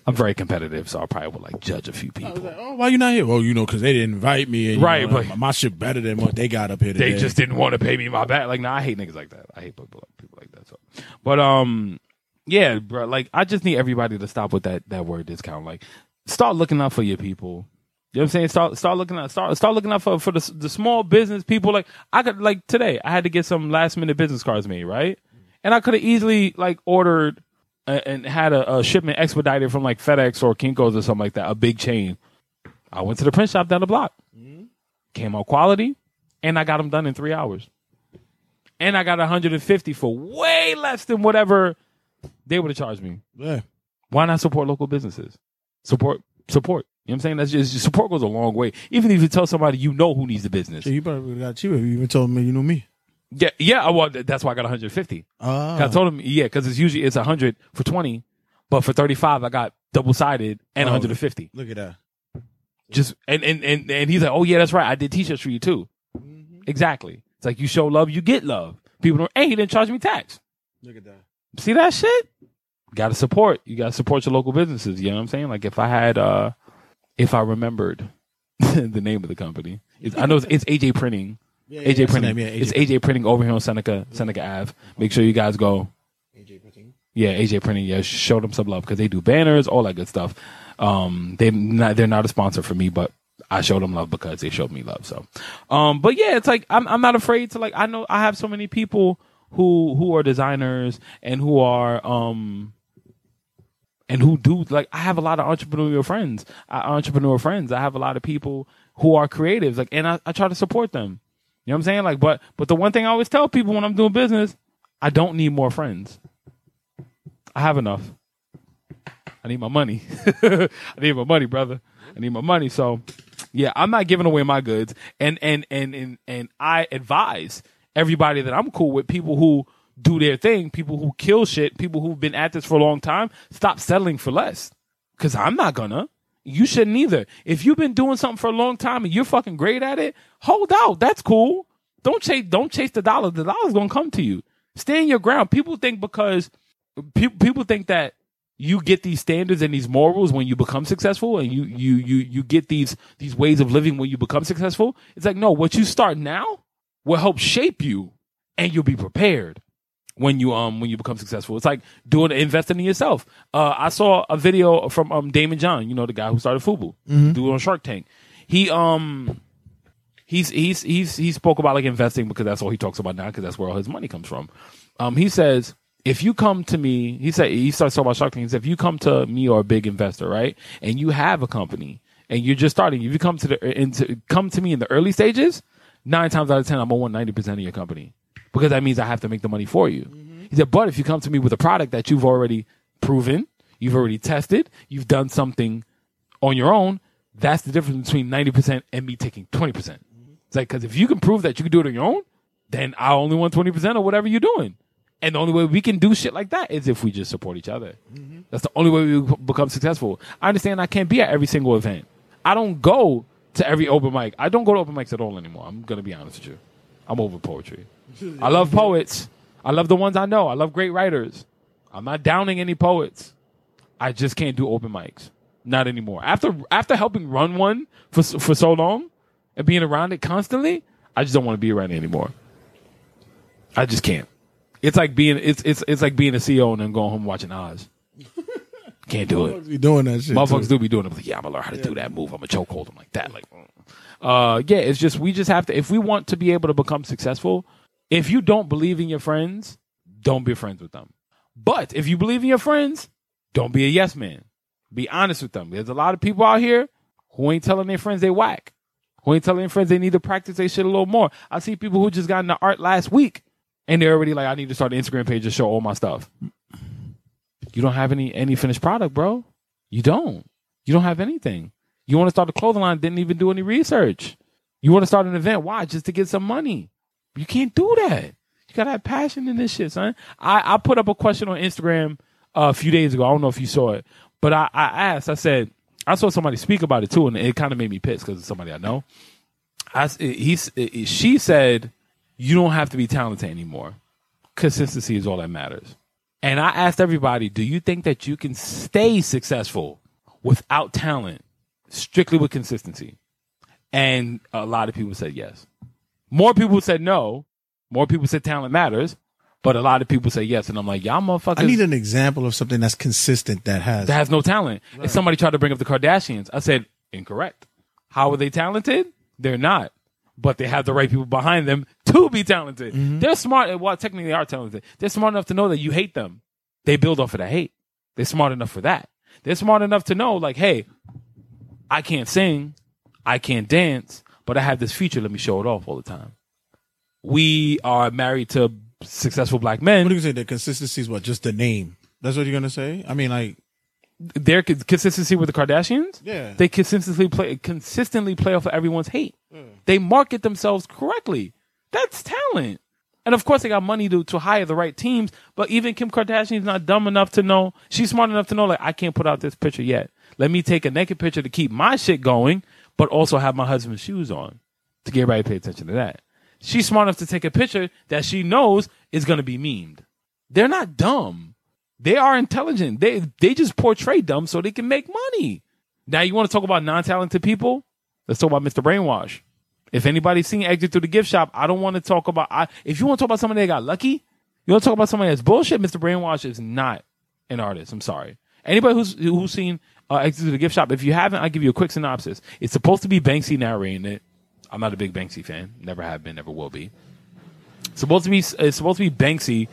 I'm very competitive, so I probably would like judge a few
I was
people.
like, oh, why you not here? Well, you know, because they didn't invite me. And,
Right,
know,
but-
my, my shit better than what they got up here today.
They just didn't want to pay me my back. Like, nah, I hate niggas like that. I hate people, people like that. So, but um, yeah, bro. Like, I just need everybody to stop with that that word discount. Like, start looking out for your people. You know what I'm saying? Start start looking out start start looking out for for the the small business people. Like I could like today, I had to get some last minute business cards made, right? And I could have easily like ordered uh, and had a, a shipment expedited from like FedEx or Kinkos or something like that, a big chain. I went to the print shop down the block, came out quality, and I got them done in three hours. And I got 150 for way less than whatever they would have charged me
Yeah.
why not support local businesses? Support, support. You know what I'm saying? That's just support goes a long way. Even if you tell somebody you know who needs the business.
You probably got cheaper if you even told me you know me.
Yeah, yeah. Well, th- that's why I got 150.
Ah.
I told him, yeah, because it's usually it's 100 for 20, but for 35 I got double sided and
Oh.
150.
Look at that.
Just and and and and he's like, oh yeah, that's right. I did t-shirts for you too. Exactly. It's like you show love, you get love. People don't. And he didn't charge me tax.
Look at that.
See that shit? Got to support. You got to support your local businesses. You know what I'm saying? Like if I had, uh if I remembered the name of the company, it's, I know it's, it's AJ Printing.
Yeah,
AJ
that's the
Printing.
name, yeah,
It's AJ Printing over here on Seneca Seneca Ave. Make sure you guys go.
AJ Printing.
Yeah, AJ Printing. Yeah, show them some love because they do banners, all that good stuff. Um, they not they're not a sponsor for me, but I showed them love because they showed me love. So, um, but yeah, it's like I'm I'm not afraid to like I know I have so many people who who are designers and who are um and who do like I have a lot of entrepreneurial friends, uh, entrepreneur friends. I have a lot of people who are creatives, like, and I, I try to support them. You know what I'm saying? Like, but but the one thing I always tell people when I'm doing business, I don't need more friends. I have enough. I need my money. I need my money, brother. I need my money. So, yeah, I'm not giving away my goods, and and and and and I advise everybody that I'm cool with, people who do their thing, people who kill shit, people who've been at this for a long time, stop settling for less. Cause I'm not gonna. You shouldn't either. If you've been doing something for a long time and you're fucking great at it, hold out. That's cool. Don't chase don't chase the dollar. The dollar's gonna come to you. Stay in your ground. People think because people people think that you get these standards and these morals when you become successful and you you you you get these these ways of living when you become successful. It's like no, what you start now will help shape you and you'll be prepared when you um when you become successful. It's like doing investing in yourself. Uh, I saw a video from um Daymond John, you know the guy who started Fubu, mm-hmm. dude on Shark Tank. He um he's he's he's he spoke about like investing because that's all he talks about now because that's where all his money comes from. Um, he says if you come to me, he said he starts talking about Shark Tank. He said if you come to me or a big investor, right, and you have a company and you're just starting, if you come to the into come to me in the early stages, nine times out of ten, I'm gonna want ninety percent of your company because that means I have to make the money for you. Mm-hmm. He said, but if you come to me with a product that you've already proven, you've already tested, you've done something on your own, that's the difference between 90% and me taking 20%. percent mm hmm It's like, cause if you can prove that you can do it on your own, then I only want 20% of whatever you're doing. And the only way we can do shit like that is if we just support each other. Mm-hmm. That's the only way we become successful. I understand I can't be at every single event. I don't go to every open mic. I don't go to open mics at all anymore. I'm going to be honest with you. I'm over poetry. I love poets. I love the ones I know. I love great writers. I'm not downing any poets. I just can't do open mics. Not anymore. After after helping run one for for so long and being around it constantly, I just don't want to be around it anymore. I just can't. It's like being it's it's it's like being a CEO and then going home watching Oz. Can't do it.
Be doing that shit.
Motherfuckers
too.
do be doing it. Like, yeah, I'm gonna learn how to do that move. I'm gonna choke hold them like that. Like, uh, yeah. It's just we just have to. If we want to be able to become successful, if you don't believe in your friends, don't be friends with them. But if you believe in your friends, don't be a yes man. Be honest with them. There's a lot of people out here who ain't telling their friends they whack. Who ain't telling their friends they need to practice their shit a little more. I see people who just got into art last week and they're already like, I need to start an Instagram page to show all my stuff. You don't have any any finished product, bro. You don't. You don't have anything. You want to start a clothing line, didn't even do any research. You want to start an event, why? Just to get some money. You can't do that. You gotta have passion in this shit, son. I, I put up a question on Instagram uh, a few days ago. I don't know if you saw it, but I, I asked. I said I saw somebody speak about it too, and it kind of made me pissed because it's somebody I know. I he's she said you don't have to be talented anymore. Consistency is all that matters. And I asked everybody, do you think that you can stay successful without talent, strictly with consistency? And a lot of people said yes. More people said no. More people said talent matters, but a lot of people say yes. And I'm like, y'all motherfuckers. I
need an example of something that's consistent that has
that has no talent. Right. If somebody tried to bring up the Kardashians, I said incorrect. How are they talented? They're not, but they have the right people behind them to be talented. Mm-hmm. They're smart. Well, technically they are talented. They're smart enough to know that you hate them. They build off of that hate. They're smart enough for that. They're smart enough to know, like, hey, I can't sing, I can't dance, but I have this feature. Let me show it off all the time. We are married to successful black men.
What are you gonna say? The consistency is what? Just the name. That's what you're gonna say. I mean, like
their consistency with the Kardashians.
Yeah,
they consistently play consistently play off of everyone's hate. Yeah. They market themselves correctly. That's talent. And of course, they got money to, to hire the right teams. But even Kim Kardashian's not dumb enough to know. She's smart enough to know, like, I can't put out this picture yet. Let me take a naked picture to keep my shit going, but also have my husband's shoes on to get everybody to pay attention to that. She's smart enough to take a picture that she knows is going to be memed. They're not dumb. They are intelligent. They they just portray dumb so they can make money. Now you want to talk about non-talented people? Let's talk about Mr. Brainwash. If anybody's seen Exit through the gift shop, I don't want to talk about. I, if you want to talk about somebody that got lucky, you want to talk about somebody that's bullshit. Mr. Brainwash is not an artist. I'm sorry. Anybody who's who's seen uh, Exit through the gift shop, if you haven't, I'll give you a quick synopsis. It's supposed to be Banksy narrating it. I'm not a big Banksy fan. Never have been. Never will be. It's supposed to be. It's supposed to be Banksy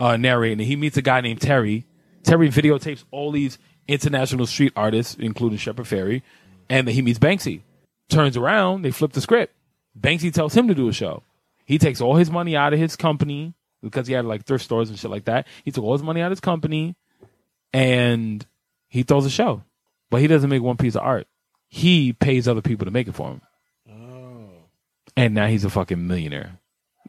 uh, narrating it. He meets a guy named Terry. Terry videotapes all these international street artists, including Shepard Fairey, and then he meets Banksy turns around, they flip the script. Banksy tells him to do a show. He takes all his money out of his company because he had like thrift stores and shit like that. He took all his money out of his company and he throws a show. But he doesn't make one piece of art. He pays other people to make it for him. Oh. And now he's a fucking millionaire.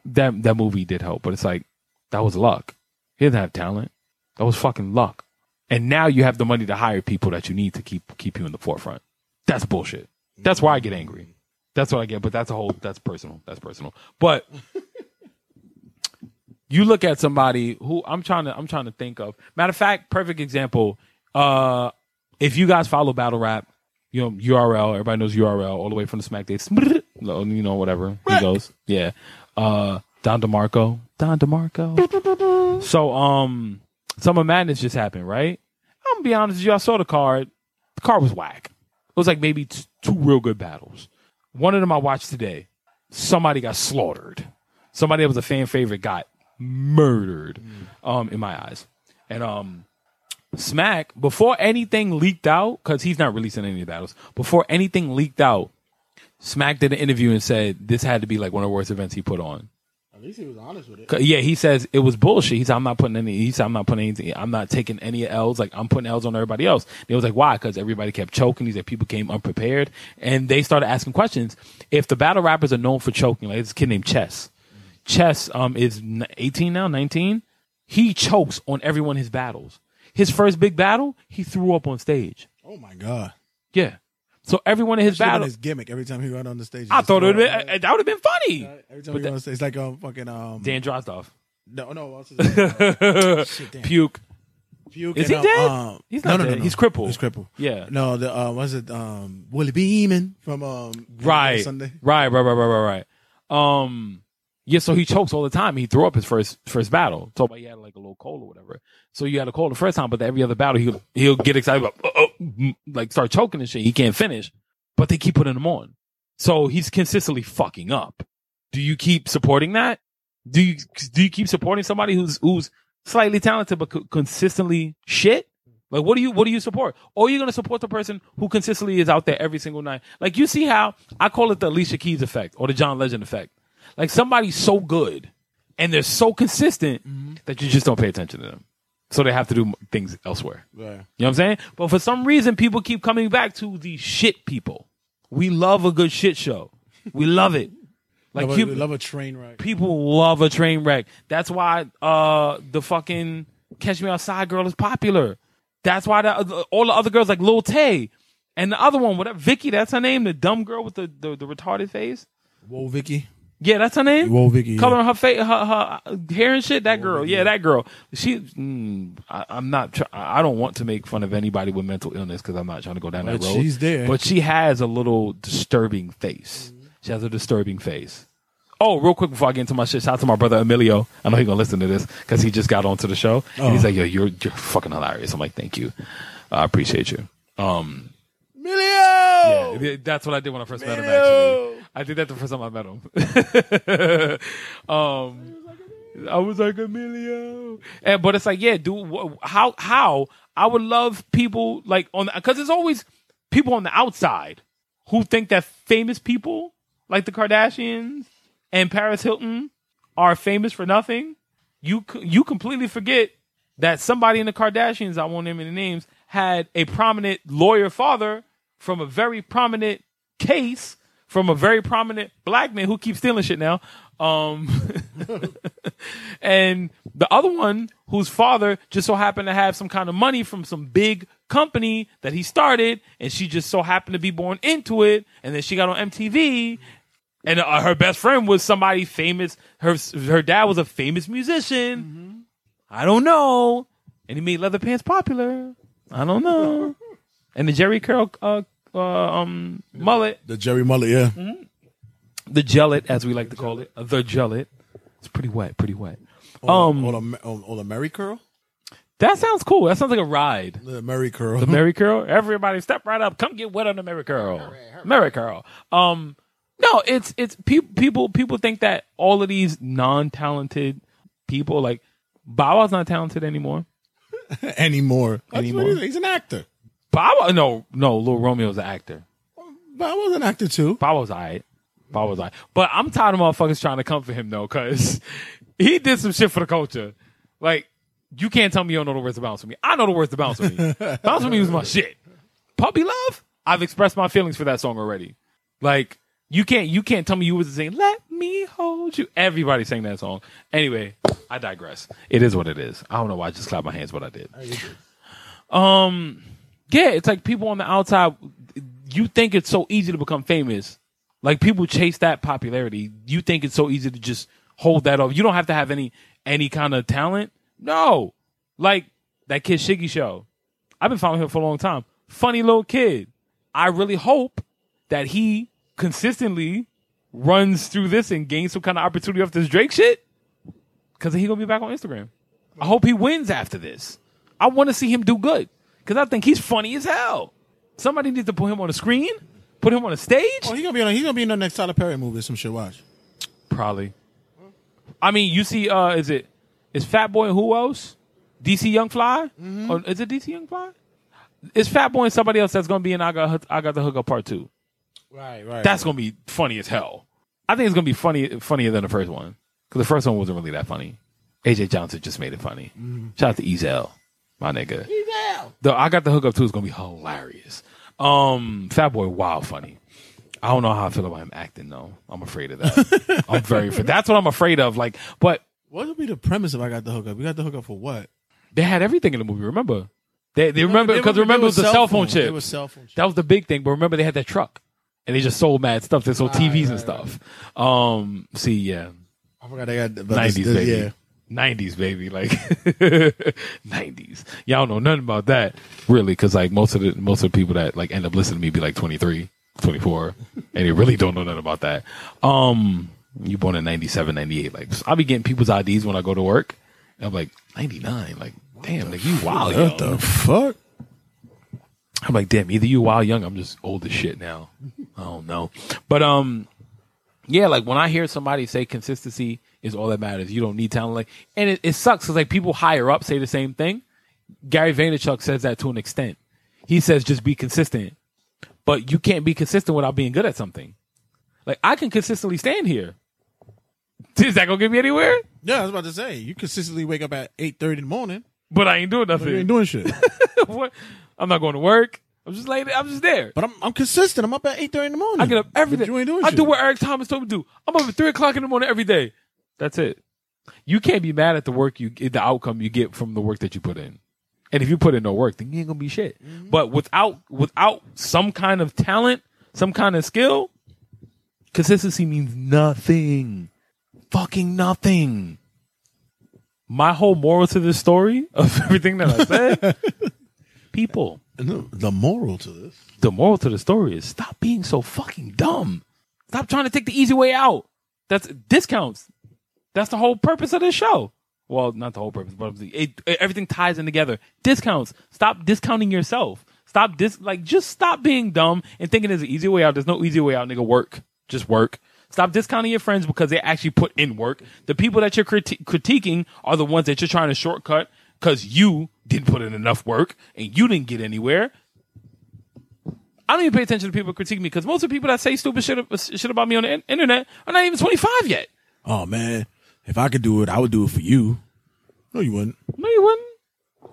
that that movie did help, but it's like that was luck. He didn't have talent. That was fucking luck. And now you have the money to hire people that you need to keep keep you in the forefront. That's bullshit. That's why I get angry. That's what I get. But that's a whole. That's personal. That's personal. But you look at somebody who I'm trying to. I'm trying to think of. Matter of fact, perfect example. Uh, if you guys follow battle rap, you know URL. Everybody knows URL all the way from the Smack. You know whatever he goes. Yeah. Uh, Don DeMarco. Don DeMarco. So um, Summer Madness just happened, right? I'm gonna be honest with you. I saw the card. The card was whack. It was like maybe t- two real good battles. One of them I watched today. Somebody got slaughtered. Somebody that was a fan favorite got murdered. Um, in my eyes, and um, Smack before anything leaked out because he's not releasing any of battles. Before anything leaked out, Smack did an interview and said this had to be like one of the worst events he put on.
At least he was honest with it.
Yeah, he says it was bullshit. He said, I'm not putting any, he said, I'm not putting anything, I'm not taking any L's. Like, I'm putting L's on everybody else. And he was like, why? Because everybody kept choking. He said people came unprepared. And they started asking questions. If the battle rappers are known for choking, like this kid named Chess, Chess um, is 18 now, 19. He chokes on everyone his battles. His first big battle, he threw up on stage.
Oh my god.
Yeah. So every one of his battles,
his gimmick every time he went on the stage.
I thought it would have been, that would have been funny.
Every time
But
he
that-
went on stage, it's like um fucking um
Dan Drozdov.
No, no, name? Shit.
Puke.
Puke
Is
and,
he
um,
dead?
um,
He's
no,
not
no, no,
dead.
no.
He's crippled.
He's crippled.
Yeah.
No, the uh, was it um Willie Beamen from um
Right.
Sunday?
Right, right, right, right, right, right. Um, yeah, so he chokes all the time. He threw up his first first battle. About he had like a little cold or whatever. So you had a cold the first time, but every other battle he'll he'll get excited about oh, mm, like start choking and shit. He can't finish, but they keep putting him on. So he's consistently fucking up. Do you keep supporting that? Do you do you keep supporting somebody who's who's slightly talented but co- consistently shit? Like what do you what do you support? Or are you gonna support the person who consistently is out there every single night? Like you see how I call it the Alicia Keys effect or the John Legend effect. Like somebody's so good and they're so consistent that you just don't pay attention to them. So they have to do things elsewhere.
Yeah.
You know what I'm saying? But for some reason, people keep coming back to the shit people. We love a good shit show. We love it. Like
love, a,
you,
love a train wreck.
people love a train wreck. That's why uh the fucking Catch Me Outside girl is popular. That's why the, all the other girls like Lil Tay and the other one, whatever Vicky, that's her name, the dumb girl with the the, the retarded face.
Whoa, Vicky.
Yeah, that's her name.
Whoa, Vicky. yeah.
Coloring her face, her, her hair and shit. That girl, yeah, that girl. She, mm, I, I'm not. Try, I don't want to make fun of anybody with mental illness because I'm not trying to go down
But
that road.
she's there.
but she has a little disturbing face. She has a disturbing face. Oh, real quick before I get into my shit, shout out to my brother Emilio. I know he's gonna listen to this because he just got onto the show. And he's
Oh.
like, "Yo, you're you're fucking hilarious." I'm like, "Thank you, I appreciate you." Um,
Emilio.
yeah, that's what I did when I first met him.
Emilio.
Actually, I did that the first time I met him. um, I was like Emilio, and but it's like, yeah, dude, how how I would love people like on because there's always people on the outside who think that famous people like the Kardashians and Paris Hilton are famous for nothing. You you completely forget that somebody in the Kardashians, I won't name any names, had a prominent lawyer father from a very prominent case from a very prominent black man who keeps stealing shit now. Um, and the other one whose father just so happened to have some kind of money from some big company that he started, and she just so happened to be born into it, and then she got on MTV. And uh, her best friend was somebody famous. Her her dad was a famous musician. I don't know. And he made leather pants popular. I don't know. and the Jerry Curl uh, uh, um, mullet,
The Jerry Mullet, yeah.
the gellet, as we like to call it, uh, the gellet. It's pretty wet, pretty wet.
Um, or the, or, or the Mary Curl.
That sounds cool. That sounds like a ride.
The Mary Curl.
The Mary Curl. Everybody step right up. Come get wet on the Mary Curl. Mary Curl. Um, no, it's it's pe- people people think that all of these non-talented people like Bow Wow's not talented anymore.
anymore. That's
Anymore.
what. He's an actor.
Bow Wow, no, no, Lil Romeo's an actor.
I was an actor too.
Bow Wow's alright. Bow Wow's alright. But I'm tired of motherfuckers trying to come for him though, cause he did some shit for the culture. Like, you can't tell me you don't know the words to bounce with me. I know the words to bounce with me. bounce with me was my shit. Puppy love. I've expressed my feelings for that song already. Like, you can't you can't tell me you was saying, let me me hold you. Everybody sang that song. Anyway, I digress. It is what it is. I don't know why I just clapped my hands, but I did. Um, yeah, it's like people on the outside. You think it's so easy to become famous. Like people chase that popularity. You think it's so easy to just hold that off. You don't have to have any any kind of talent. No, like that kid Shiggy show. I've been following him for a long time. Funny little kid. I really hope that he consistently runs through this and gains some kind of opportunity off this Drake shit. Cause he gonna be back on Instagram. I hope he wins after this. I want to see him do good. Cause I think he's funny as hell. Somebody needs to put him on a screen, put him on a stage.
Oh, he's gonna be on. He's gonna be in the next Tyler Perry movie. Some shit. Watch.
Probably. I mean, you see, uh, is it is Fat Boy and who else? DC Young Fly? Or is it DC Young Fly? It's Fat Boy and somebody else that's gonna be in I got I got the hookup part two.
Right. Right.
That's gonna be funny as hell. I think it's gonna be funny funnier than the first one because the first one wasn't really that funny. AJ Johnson just made it funny. Shout out to Ezal, my nigga. The I got the hookup too is gonna be hilarious. Um, Fat Boy, wow, funny. I don't know how I feel about him acting though. I'm afraid of that. I'm very afraid. That's what I'm afraid of. Like, but
What would be the premise if I got the hookup? We got the hookup for what?
they had everything in the movie. Remember? They they remember because remember it was the cell phone
It
chip.
was cell phone chip.
That was the big thing. But remember, they had that truck, and they just sold mad stuff. They sold TVs and stuff. Um, see, yeah,
I forgot they got
nineties baby,
Yeah.
Nineties baby, like nineties. Y'all know nothing about that, really, because like most of the most of the people that like end up listening to me be like 23, 24, and they really don't know nothing about that. Um, you born in 97, 98. Like I'll be getting people's IDs when I go to work. And I'm like ninety nine. Like damn, like you wild.
What
young.
the fuck?
I'm like, damn, either you wild young, I'm just old as shit now. I don't know. But um yeah, like when I hear somebody say consistency is all that matters, you don't need talent. Like and it, it sucks because like people higher up say the same thing. Gary Vaynerchuk says that to an extent. He says just be consistent. But you can't be consistent without being good at something. Like I can consistently stand here. Is that gonna get me anywhere?
Yeah, I was about to say you consistently wake up at eight thirty in the morning.
But I ain't doing nothing.
You ain't doing shit.
What? I'm not going to work. I'm just like I'm just there.
but I'm I'm consistent. I'm up at eight thirty in the morning.
I get up every day.
You ain't doing
I
shit.
do what Eric Thomas told me to do. I'm up at three o'clock in the morning every day. That's it. You can't be mad at the work you, the outcome you get from the work that you put in. And if you put in no work, then you ain't gonna be shit.
Mm-hmm.
But without without some kind of talent, some kind of skill, consistency means nothing. Fucking nothing. My whole moral to this story of everything that I said, people
No, the moral to this.
the moral to the story is stop being so fucking dumb. Stop trying to take the easy way out. That's discounts. That's the whole purpose of this show. Well, not the whole purpose, but it, it- everything ties in together. Discounts. Stop discounting yourself. Stop dis like just stop being dumb and thinking there's an easy way out. There's no easy way out, nigga. Work. Just work. Stop discounting your friends because they actually put in work. The people that you're criti- critiquing are the ones that you're trying to shortcut because you didn't put in enough work and you didn't get anywhere. I don't even pay attention to people critiquing me because most of the people that say stupid shit, uh, shit about me on the in- internet are not even 25 yet.
Oh man, if I could do it, I would do it for you. No, you wouldn't.
No, you wouldn't.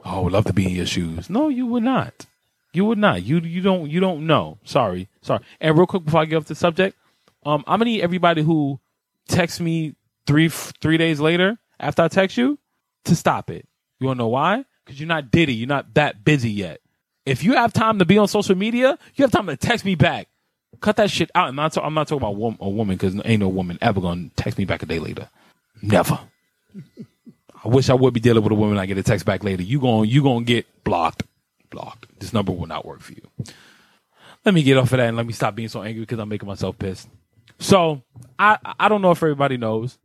Oh, I would love to be in your shoes. No, you would not. You would not. You you don't you don't know. Sorry, sorry. And real quick before I get off the subject, um, I'm gonna need everybody who texts me three three days later after I text you to stop it. You wanna know why? Because you're not Diddy. You're not that busy yet. If you have time to be on social media, you have time to text me back. Cut that shit out. I'm not, ta- I'm not talking about wom- a woman because ain't no woman ever gonna text me back a day later. Never. I wish I would be dealing with a woman I get a text back later. You going you gonna get blocked. Blocked. This number will not work for you. Let me get off of that and let me stop being so angry because I'm making myself pissed. So I I don't know if everybody knows,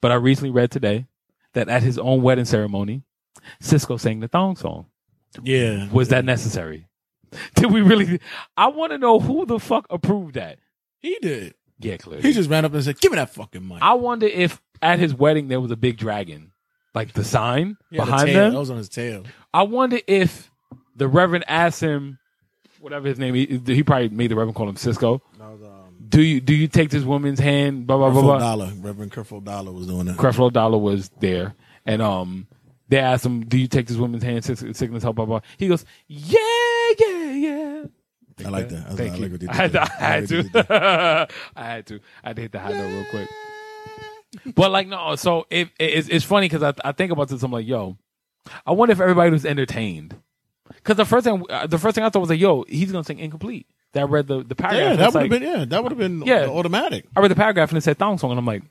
but I recently read today that at his own wedding ceremony, Sisqó sang the thong song.
Yeah.
Was that necessary? Did we really? I want to know who the fuck approved that.
He did.
Yeah, clearly.
He just ran up and said, "Give me that fucking money."
I wonder if at his wedding there was a big dragon, like the sign
He had a
behind
tail.
them.
That was on his tail.
I wonder if the Reverend asked him, whatever his name, he, he probably made the Reverend call him Sisqó.
That was um,
Do you do you take this woman's hand? Blah blah blah blah.
Dollar. Reverend Creflo Dollar was doing that.
Creflo Dollar was there, and um, they asked him, "Do you take this woman's hand? sick- Sickness help?" Blah blah. He goes, "Yeah, yeah, yeah."
I like that. I,
Thank you.
like what they
I had, to, I had
like what they
to. I had to. I had to hit the high note real quick. But like no, so it, it it's, it's funny because I I think about this. I'm like, yo, I wonder if everybody was entertained. Because the first thing uh, the first thing I thought was like, yo, he's gonna sing incomplete. That I read the the paragraph.
Yeah, that would have
like-
been yeah, that would have been
Yeah.
automatic.
I read the paragraph and it said thong song, and I'm like,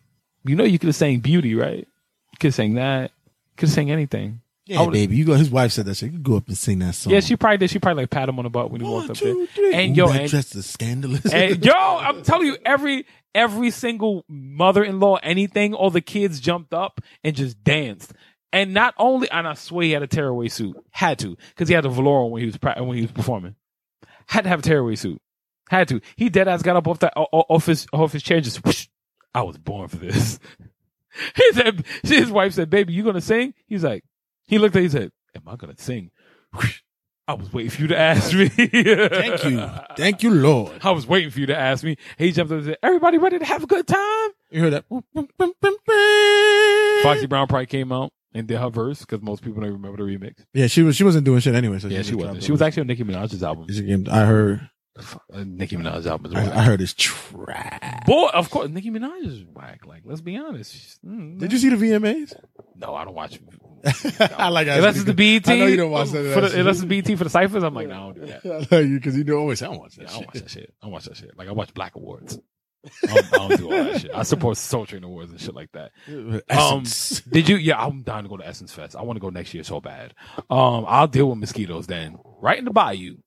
you know, you could have sang beauty, right? You could have sang that. Could have sang anything.
Yeah,
would-
baby. You go. His wife said that shit. You go up and sing that song.
Yeah, she probably did. She probably like pat him on the butt when he walked up
two,
there.
three.
And
Ooh,
yo,
that
and,
dress is scandalous.
and yo, I'm telling you, every every single mother-in-law, anything, all the kids jumped up and just danced. And not only, and I swear he had a tearaway suit, had to, because he had a velour when he was when he was performing. Had to have a tearaway suit, had to. He dead ass got up off that off his off his chair, and just whoosh, I was born for this. He said, his wife said, "Baby, you gonna sing?" He's like, he looked at, he said, "Am I gonna sing?" I was waiting for you to ask me.
Thank you, thank you, Lord.
I was waiting for you to ask me. He jumped up and said, Everybody ready to have a good time?
You heard that?
Foxy Brown probably came out and did her verse because most people don't remember the remix.
Yeah, she was. She wasn't doing shit anyway. So
Yeah,
just
she wasn't. She was actually on Nicki Minaj's album.
I heard.
Nicki Minaj's album is
I,
whack.
I heard it's trash.
Boy, of course, Nicki Minaj is whack. Like, let's be honest. Mm,
Did you see the VMAs?
No, I don't watch.
I like.
Unless it's the BET.
I know you don't watch that.
For the, unless it's BET for the ciphers, I'm like, no, I don't do that.
I you because you don't always sound watch that.
Yeah, I don't
shit.
watch that shit. I don't watch that shit. Like, I watch Black Awards. I don't, I don't do all that shit. I support Soul Train Awards and shit like that. Um,
Essence.
did you? Yeah, I'm dying to go to Essence Fest. I want to go next year so bad. Um, I'll deal with mosquitoes then. Right in the bayou,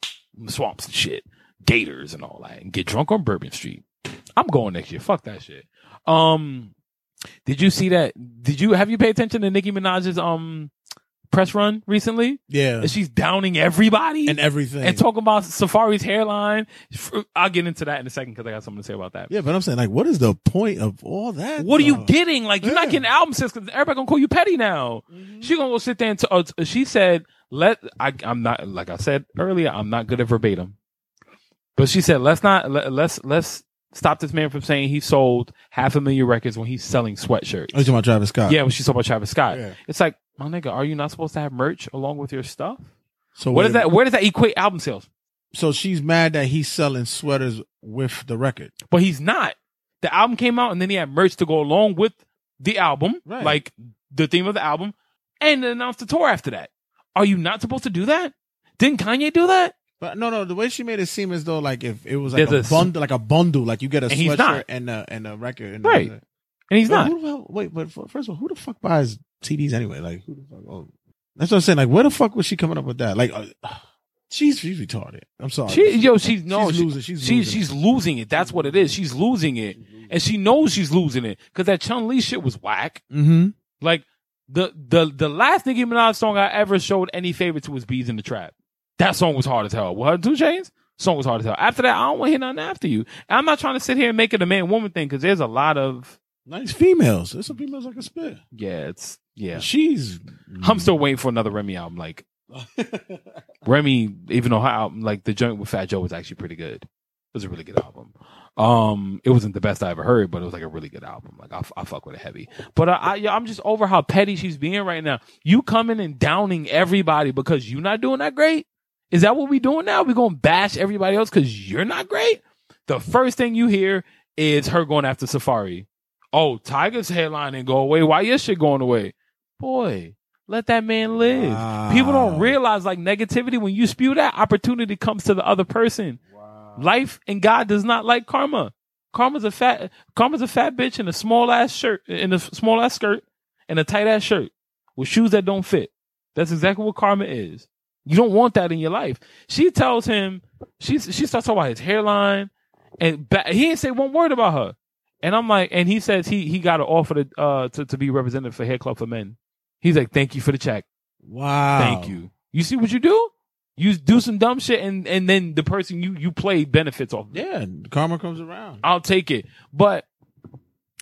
swamps and shit, gators and all that, and get drunk on Bourbon Street. I'm going next year. Fuck that shit. Um, did you see that? Did you have you pay attention to Nicki Minaj's um press run recently?
yeah,
She's downing everybody
and everything.
and talking about Safaree's hairline. I'll get into that in a second because I got something to say about that.
yeah, but I'm saying like, what is the point of all that?
What are you getting? Like you're not getting album sales because everybody gonna call you petty now. She gonna go sit there and t- uh, t- she said, "Let I, I'm not like I said earlier. I'm not good at verbatim, but she said let's not let, let's let's stop this man from saying he sold half a million records when he's selling sweatshirts.
Oh, you talking about Travis Scott?
yeah, when she talking about Travis Scott,
Yeah.
it's like my nigga, are you not supposed to have merch along with your stuff?
So
What is
a
that? Where does that equate album sales?
So she's mad that he's selling sweaters with the record.
But he's not. The album came out and then he had merch to go along with the album,
Right.
like the theme of the album, and announced the tour after that. Are you not supposed to do that? Didn't Kanye do that?
But no, no, the way she made it seem as though like if it was like
There's
a,
a
bundle, like a bundle, like you get a
And
sweatshirt and a and a record, and
Right.
A,
And he's not.
Who the hell, wait, but first of all, who the fuck buys CDs anyway? Like, who the fuck? Oh, that's what I'm saying. Like, where the fuck was she coming up with that? Like, uh, she's she's retarded. I'm sorry.
She, yo, she's no,
She's losing. She's
she's
losing.
she's losing it. That's what it is. She's losing it, and she knows she's losing it because that Chun Li shit was whack.
mm-hmm.
Like the the the last Nicki Minaj song I ever showed any favor to was "Beez in the Trap." That song was hard as hell. What 2 Chainz, song was hard as hell. After that, I don't want to hear nothing after you. And I'm not trying to sit here and make it a man woman thing because there's a lot of
Nice females. There's some females I can spit.
yeah, it's yeah.
She's.
I'm still waiting for another Remy album. Like Remy, even though her album, like the joint with Fat Joe was actually pretty good. It was a really good album. Um, it wasn't the best I ever heard, but it was like a really good album. Like I, I fuck with it heavy. But I, I, I'm just over how petty she's being right now. You coming and downing everybody because you're not doing that great. Is that what we doing now? We gonna bash everybody else because you're not great. The first thing you hear is her going after Safaree. Oh, Tiger's headline didn't go away. Why your shit going away? Boy, let that man live. People don't realize like negativity when you spew that opportunity comes to the other person. Life and God does not like karma. Karma's a fat karma's a fat bitch in a small ass shirt in a small ass skirt and a tight ass shirt with shoes that don't fit. That's exactly what karma is. You don't want that in your life. She tells him she she starts talking about his hairline and ba- he didn't say one word about her. And I'm like, and he says he he got an offer to uh to, to be represented for Hair Club for Men. He's like, thank you for the check.
Wow.
Thank you. You see what you do? You do some dumb shit, and and then the person you you play benefits off.
Yeah, karma comes around.
I'll take it. But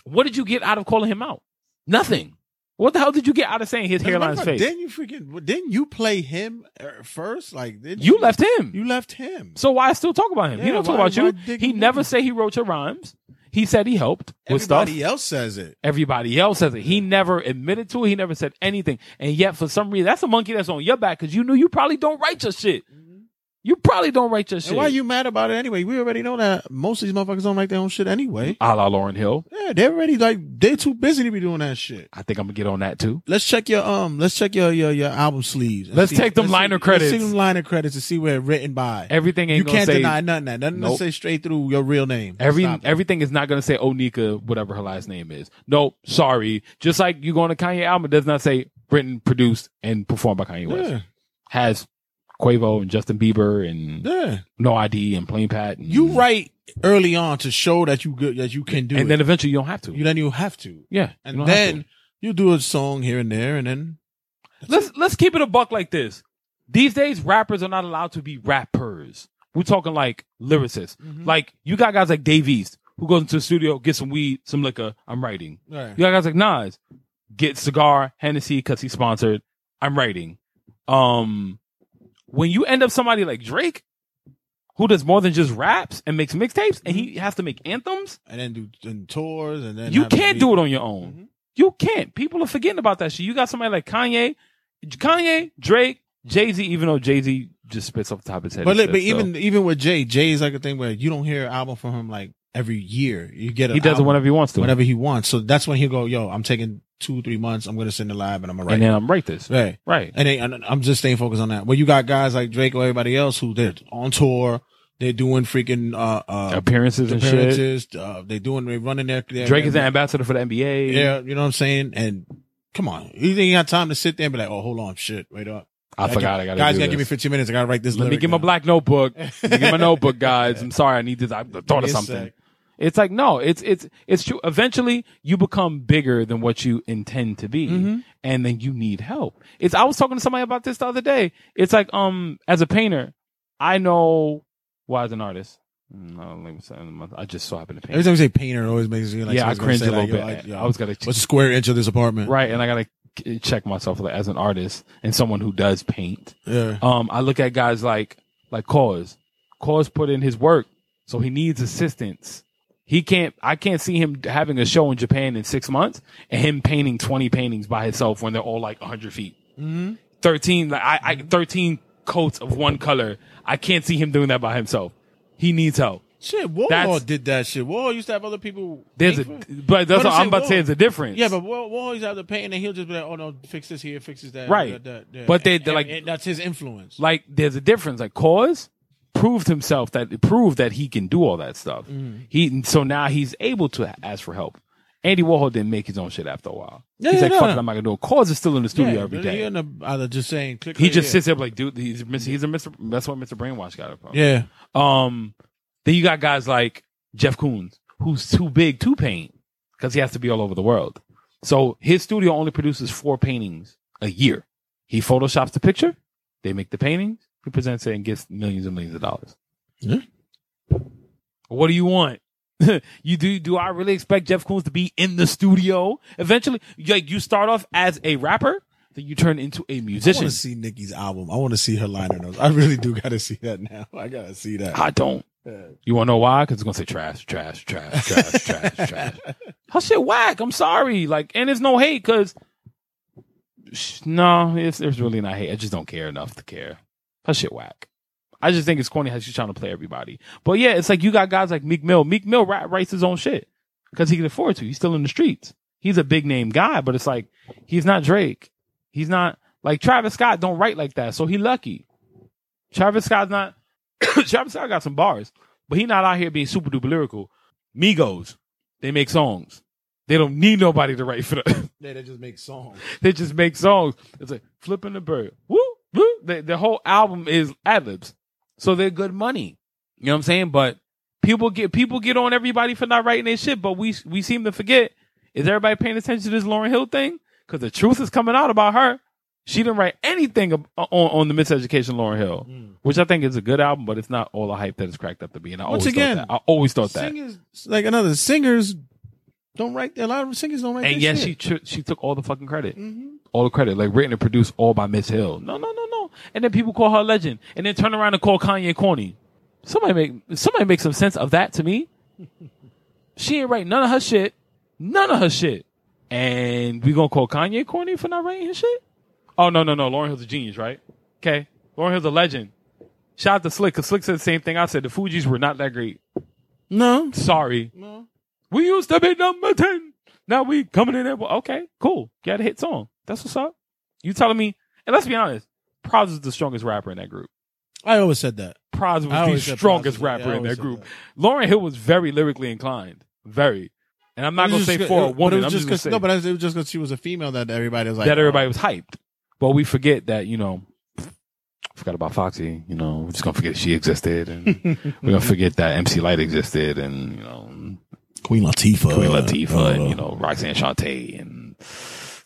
what did you get out of calling him out? Nothing. What the hell did you get out of saying his hairline's
of
fake?
Didn't you freaking? Didn't you play him first? Like, did
You left him.
You left him.
so why still talk about him? he don't talk about you. He never say he wrote your rhymes. He said he helped with stuff.
Everybody else says it.
Everybody else says it. He never admitted to it. He never said anything. And yet, for some reason, that's a monkey that's on your back because you knew you probably don't write your shit. You probably don't write your shit.
And why are you mad about it anyway? We already know that most of these motherfuckers don't write their own shit anyway.
a la Lauryn Hill?
Yeah, they're already like they're too busy to be doing that shit.
I think I'm gonna get on that too.
Let's check your um. Let's check your your, your album sleeves.
Let's
see-
take them
let's
liner
see,
credits.
Let's see them liner credits to see where it's written by.
Everything ain't
you
gonna
can't
say
deny nothing. That nothing
Nope.
to say straight through your real name.
Every
Stop
everything is not going to say Onika, whatever her last name is. Nope, sorry. Just like you go on a Kanye album, it does not say written, produced, and performed by Kanye West.
yeah,
Has Quavo and Justin Bieber and
yeah.
No ID and Plain Pat. And,
You write early on to show that you good that you can do it.
and
it.
then eventually you don't have to.
you then you have to,
yeah,
and
don't
then you do a song here and there, and then
let's let's keep it a buck like this. These days, rappers are not allowed to be rappers. We're talking like lyricists.
Mm-hmm.
Like you got guys like Dave East who goes into the studio, get some weed, some liquor. I'm writing.
right.
You got guys like Nas, get cigar, Hennessy because he's sponsored. I'm writing. Um, when you end up somebody like Drake, who does more than just raps and makes mixtapes, and he has to make anthems,
and then do and tours, and then
you can't do it on your own.
Mhm.
You can't. People are forgetting about that shit. You got somebody like Kanye, Kanye, Drake, Jay Z. Even though Jay Z just spits off the top of his head.
But but
so
even even with Jay, Jay is like a thing where you don't hear an album from him like every year. You get
he does it whenever he wants to.
whenever he wants. So that's when he'll go, yo, I'm taking two three months. I'm gonna sit in the lab and I'm gonna write.
and then I'm write this.
right.
Right.
And, they, and I'm just staying focused on that. Well, you got guys like Drake or everybody else who they're on tour. They're doing freaking uh, uh
Appearances and shit.
appearances. Uh, they doing they're running their, their
Drake is
their,
an ambassador for the NBA.
Yeah, you know what I'm saying. And come on, you think you got time to sit there and be like, oh, hold on, shit, wait up.
I forgot. I gotta
Guys, gotta give me 15 minutes. I gotta write this.
Let me get my black notebook. Get my notebook, guys. I'm sorry. I need this. I thought of something. It's like no. It's it's it's true. Eventually, you become bigger than what you intend to be,
Mm-hmm.
and then you need help. It's. I was talking to somebody about this the other day. It's like um, as a painter, I know. Why as an artist? No, let me say, I just so happen to paint.
Every time you say painter, it always makes you like
yeah, I cringe a little
like,
bit.
yo, like, yo,
I was gonna
what's the square inch of this apartment?
right, and I gotta check myself like, as an artist and someone who does paint.
Yeah.
Um, I look at guys like like KAWS. KAWS put in his work, so he needs assistance. He can't. I can't see him having a show in Japan in six months and him painting twenty paintings by himself when they're all like hundred feet.
Mm-hmm.
Thirteen. Like I, I, thirteen coats of one color. I can't see him doing that by himself. He needs help.
Shit, Warhol
That's-
did that shit. Warhol used to have other people.
There's a, but that's what
I'm
about to say. Is a difference.
Yeah, but Warhol, Warhol used to have the paint, and he'll just be like, "Oh no, fix this here, fix this that."
Right.
that, that, that.
But they-
And-
they're like-
and that's his influence.
like there's a difference. Like KAWS proved himself that proved that he can do all that stuff.
Mm-hmm.
He so now he's able to ask for help. Andy Warhol didn't make his own shit after a while.
Yeah,
he's
yeah,
like,
no,
fuck
no.
it, I'm not gonna do it. KAWS is still in the studio
yeah,
every.
He, end up just saying, click
he just
here.
sits there like, dude, he's Mr. He's a Mr. That's what Mr. Brainwash got it from.
Yeah,
Um, then you got guys like Jeff Koons, who's too big to paint because he has to be all over the world. So his studio only produces four paintings a year. He photoshops the picture, they make the paintings, he presents it and gets millions and millions of dollars.
Yeah.
What do you want? you do do I really expect Jeff Koons to be in the studio? Eventually, like you start off as a rapper, then you turn into a musician.
I want to see Nicki's album. I want to see her liner notes. I really do got to see that now. I gotta see that.
I don't. You want to know why? Because it's gonna say trash, trash, trash, trash, trash, trash. Her shit whack. I'm sorry. Like, and it's no hate because no, it's there's really not hate. I just don't care enough to care. Her shit whack. I just think it's corny how she's trying to play everybody. But yeah, it's like you got guys like Meek Mill. Meek Mill writes his own shit because he can afford to. He's still in the streets. He's a big name guy, but it's like he's not Drake. He's not like Travis Scott. Don't write like that, so he lucky. Travis Scott's not. Travis Scott got some bars, but he not out here being super duper lyrical. Migos, they make songs. They don't need nobody to write for them.
Yeah, they just make songs.
they just make songs. It's like flipping the bird. Woo. The, the whole album is ad libs, so they're good money. You know what I'm saying? But people get people get on everybody for not writing their shit, but we we seem to forget. Is everybody paying attention to this Lauryn Hill thing? Because the truth is coming out about her. She didn't write anything on on the Miseducation Lauryn Hill, which I think is a good album, but it's not all the hype that it's cracked up to be. And I
Once
always
again,
thought that. I always thought that.
Like another singers, don't write. A lot of singers don't write.
And yes, she
shit.
tr- she took all the fucking credit,
Mhm.
all the credit, like written and produced all by Miss Hill. No, no, no. And then people call her a legend, and then turn around and call Kanye corny. Somebody make somebody make some sense of that to me. She ain't write none of her shit, none of her shit, and we gonna call Kanye corny for not writing his shit? Oh no, no, no. Lauryn Hill's a genius, right? Okay, Lauryn Hill's a legend. Shout out to Slick, because Slick said the same thing I said. The Fugees were not that great.
No,
Sorry.
no.
We used to be number 10. Now we coming in there. Okay, cool. Got a hit song. That's what's up. You telling me, and let's be honest, Pras is the strongest rapper in that group.
I always said that.
Pras was the strongest
was- yeah,
rapper in that group.
that.
Lauryn Hill was very lyrically inclined. Very. And I'm not gonna say for a woman.
It was
I'm
just
just going to
because
say
no, but it was just because she was a female that everybody was like
that everybody
oh.
was hyped. But we forget that, you know, forgot about Foxy, you know, we're just going to forget she existed. And we're going to forget that MC Lyte existed and, you know,
Queen Latifah,
Queen Latifah
uh,
and you know Roxanne Shante and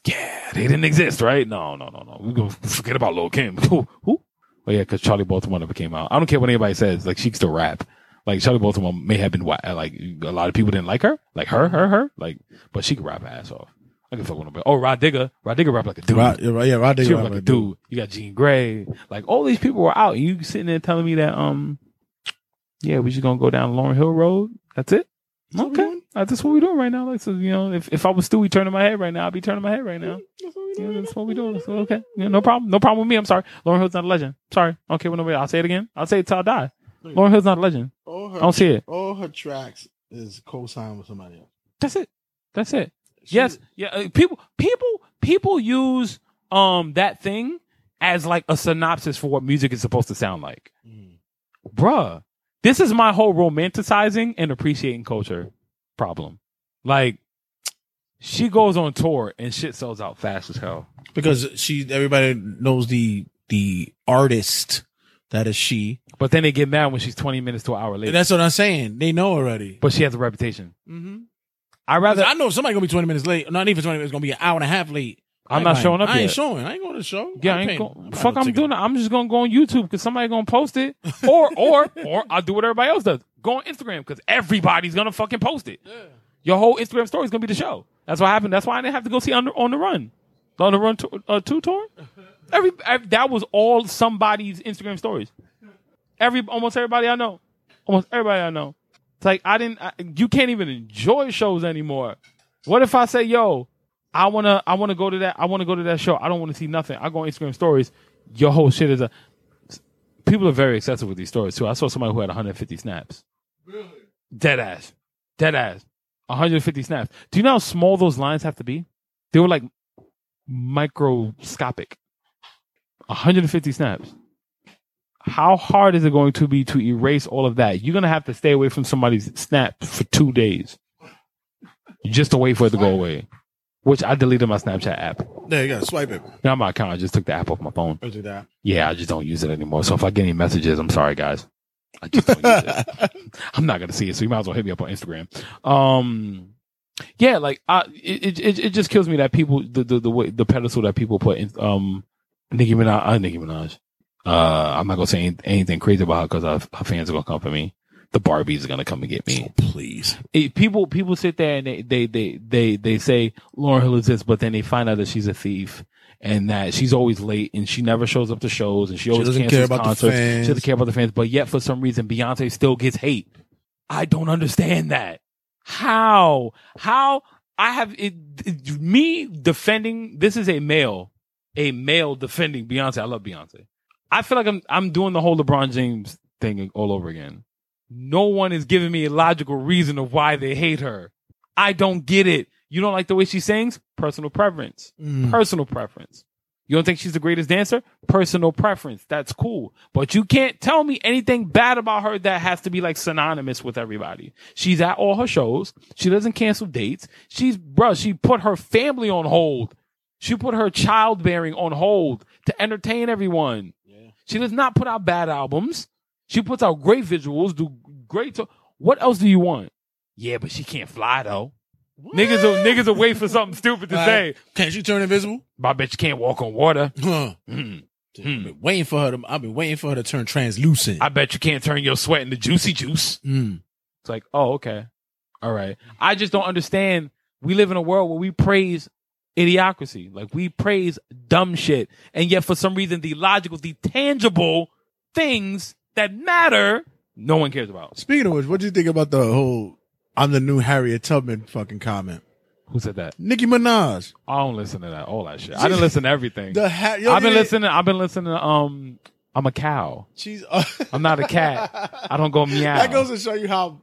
yeah, they didn't exist, right? No, no, no, no. We gonna forget about Lil Kim. Who? Who? Oh yeah, because Charli Baltimore never came out. I don't care what anybody says. Like she can still rap. Like Charli Baltimore may have been like a lot of people didn't like her, like her, her, her. Like, but she could rap her ass off. I can fuck with nobody. Oh, Rah Digga, Rah Digga rap like a dude.
Rod, yeah,
Rah
Digga,
rap like a dude. You got Jean Grae. Like all these people were out. You sitting there telling me that um, yeah, we just gonna go down Lauryn Hill Road. That's it.
What we
Okay. Uh, that's what we're doing right now. Like, so you know, if, if I was still, Stewie turning my head right now, I'd be turning my head right now. Yeah, that's what we're doing. So, okay, yeah, no problem. No problem with me. I'm sorry. Lauryn Hill's not a legend. Sorry. I don't care what nobody. I'll say it again. I'll say it till I die. Lauryn Hill's not a legend.
All her,
I don't see it.
all her tracks is co-signed with somebody else.
That's it. That's it.
She-
yes. Yeah. uh, people. People. People use um that thing as like a synopsis for what music is supposed to sound like.
Mm.
bruh, this is my whole romanticizing and appreciating culture problem. Like, she goes on tour and shit sells out fast as hell.
because she everybody knows the the artist that is she.
But then they get mad when she's 20 minutes to an hour late.
And that's what I'm saying. They know already.
but she has a reputation.
Mm-hmm.
I rather,
I know somebody gonna be 20 minutes late. Not even 20 minutes. Gonna be an hour and a half late.
I'm not showing up
I ain't
yet.
showing. I ain't going to the show.
yeah, I
ain't
ain't
paying-
go, fuck, I'm doing that. I'm just gonna go on YouTube because somebody gonna post it, or or or I'll do what everybody else does. Go on Instagram because everybody's gonna fucking post it. Yeah. Your whole Instagram story is gonna be the show. That's what happened. That's why I didn't have to go see on the, on the run, on the run to, uh, two tour. Every, ev- that was all somebody's Instagram stories. Every almost everybody I know, almost everybody I know. It's like I didn't. I, you can't even enjoy shows anymore. What if I say, "Yo, I wanna, I wanna go to that. I wanna go to that show. I don't want to see nothing. I go on Instagram stories. Your whole shit is a. People are very excessive with these stories too. I saw somebody who had 150 snaps. Really? Dead ass, dead ass, 150 snaps. Do you know how small those lines have to be? They were like microscopic. 150 snaps. How hard is it going to be to erase all of that? You're gonna have to stay away from somebody's snap for two days, just to wait for it to go away. Which I deleted my Snapchat app.
There you go. Swipe it.
Not my account. I just took the app off my phone.
Or do that.
Yeah, I just don't use it anymore. So if I get any messages, I'm sorry, guys. I just don't use it. I'm not gonna see it, so you might as well hit me up on Instagram. Um, yeah, like I, it, it, it just kills me that people the the the way the pedestal that people put in um Nicki Minaj, uh, Nicki Minaj. Uh, I'm not gonna say anything crazy about her because her, her fans are gonna come for me. The Barbies are gonna come and get me.
Oh, Please.
It- people people sit there and they they they they they say Lauryn Hill is this, but then they find out that she's a thief and that she's always late and she never shows up to shows and she always
doesn't
cancels
care about the
concerts.
fans.
She doesn't care about the fans, but yet for some reason Beyonce still gets hate. I don't understand that. How? How? I have it, it- me defending. This is a male, a male defending Beyonce. I love Beyonce. I feel like I'm I'm doing the whole LeBron James thing all over again. No one is giving me a logical reason of why they hate her. I don't get it. You don't like the way she sings? Personal preference.
Mm.
Personal preference. You don't think she's the greatest dancer? Personal preference. That's cool. But you can't tell me anything bad about her that has to be like synonymous with everybody. She's at all her shows. She doesn't cancel dates. She's, bruh, she put her family on hold. She put her childbearing on hold to entertain everyone. She does not put out bad albums. She puts out great visuals, do great. To- what else do you want? Yeah, but she can't fly though. Niggas will, niggas will wait for something stupid to say.
Can't she turn invisible?
I bet you can't walk on water.
Huh.
Mm.
I've been waiting for her to. I've been waiting for her to turn translucent.
I bet you can't turn your sweat into juicy juice.
Mm.
It's like, oh, okay. All right. I just don't understand. We live in a world where we praise idiocracy. Like we praise dumb shit. And yet for some reason, the logical, the tangible things that matter, no one cares about.
Speaking of which, what do you think about the whole "I'm the new Harriet Tubman" fucking comment?
Who said that?
Nicki Minaj.
I don't listen to that, all that shit. I didn't listen to everything.
The ha- yo,
I've been listening. I've been listening to um I'm a cow.
She's. Uh,
I'm not a cat. I don't go meow.
that goes to show you how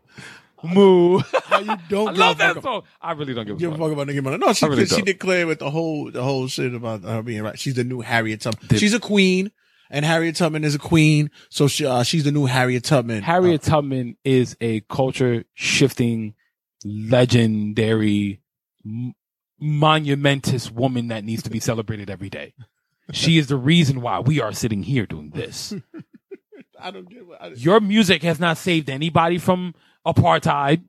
moo.
how you don't
I love that song. I really don't give
Give
a
a
fuck.
fuck about Nicki Minaj. No, she
really
she
don't.
declared with the whole the whole shit about her being right. She's the new Harriet Tubman. She's a queen, and Harriet Tubman is a queen, so she, uh, she's the new Harriet Tubman.
Harriet Tubman is a culture shifting, legendary, m- monumentous woman that needs to be celebrated every day. She is the reason why we are sitting here doing this.
Uh, I don't get what. I,
Your music has not saved anybody from apartheid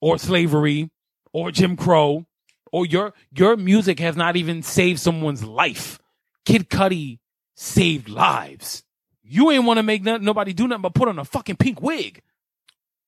or slavery or Jim Crow or your your music has not even saved someone's life. Kid Cudi saved lives. You ain't want to make no- nobody do nothing but put on a fucking pink wig.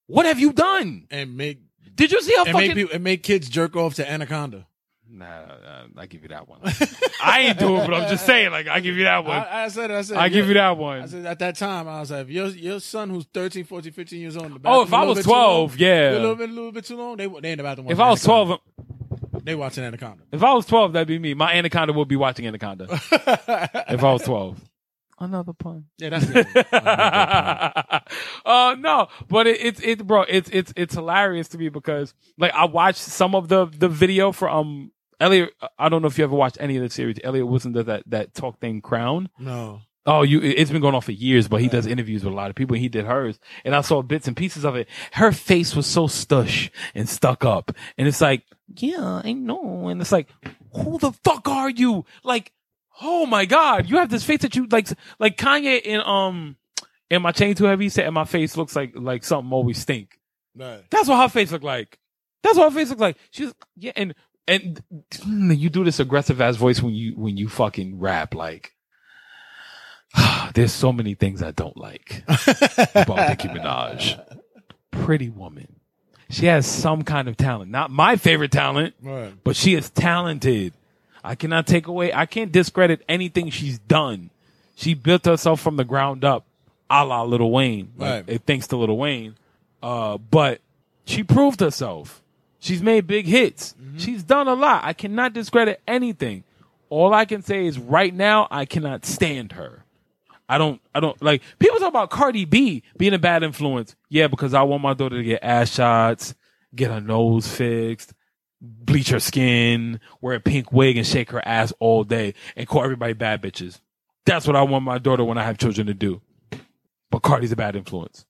What have you done?
and make
Did you see how
and
fucking?
make people, and make kids jerk off to Anaconda.
nah, nah, I give you that one. I ain't doing, it, but I'm just saying. Like I give you that one.
I, I said, I said,
I give you that one.
I
one.
said at that time, I was like, if your your son who's 13, 14, 15 years old. In the
Oh, if
bathroom
I
a little
was
bit too long,
12,
A
yeah.
little bit, a little bit too long. They they in the bathroom.
If
watching
I was
Anaconda.
12,
they watching Anaconda.
if I was 12, that'd be me. My anaconda would be watching anaconda. if I was 12. Another pun.
yeah, that's it.
uh no, but it, it's it bro, it's it's it's hilarious to me because like I watched some of the the video for um Elliot. I don't know if you ever watched any of the series. Elliot Wilson does that that talk thing Crown.
no.
Oh, you it's been going on for years, but he does interviews with a lot of people. And he did hers, and I saw bits and pieces of it. Her face was so stush and stuck up, and it's like, yeah, I know, and it's like, who the fuck are you? Like, oh my god, you have this face that you like, like Kanye in um, in my chain too heavy said, and my face looks like like something always stink.
Right.
That's what her face looked like. That's what her face looked like. She's yeah, and and you do this aggressive ass voice when you when you fucking rap. Like, there's so many things I don't like about Nicki Minaj. Pretty woman. She has some kind of talent. Not my favorite talent,
Right.
but she is talented. I cannot take away. I can't discredit anything she's done. She built herself from the ground up, a la Lil Wayne.
Right.
eh, Thanks to Lil Wayne. Uh, but she proved herself. She's made big hits. She's done a lot. I cannot discredit anything. All I can say is right now, I cannot stand her. I don't, I don't like people talk about Cardi B being a bad influence. Yeah, because I want my daughter to get ass shots, get her nose fixed, bleach her skin, wear a pink wig and shake her ass all day and call everybody bad bitches. That's what I want my daughter when I have children to do. But Cardi's a bad influence.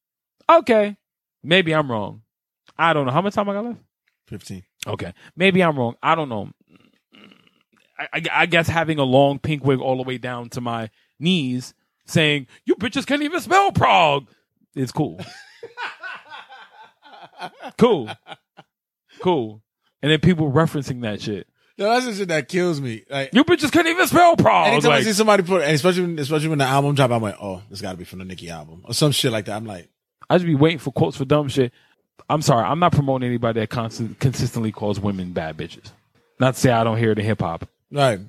Okay. Maybe I'm wrong. I don't know. How much time I got left?
15.
Okay. Maybe I'm wrong. I don't know. I, I, I guess having a long pink wig all the way down to my knees saying, you bitches can't even spell Prague It's cool. cool. Cool. And then people referencing that shit.
No, that's the shit that kills me. Like,
You bitches can't even spell Prague.
anytime I see somebody put, and especially when, especially when the album drop, I'm like, oh, this got to be from the Nicki album or some shit like that. I'm like,
I just be waiting for quotes for dumb shit. I'm sorry. I'm not promoting anybody that constant, consistently calls women bad bitches. Not to say I don't hear it in hip hop.
right.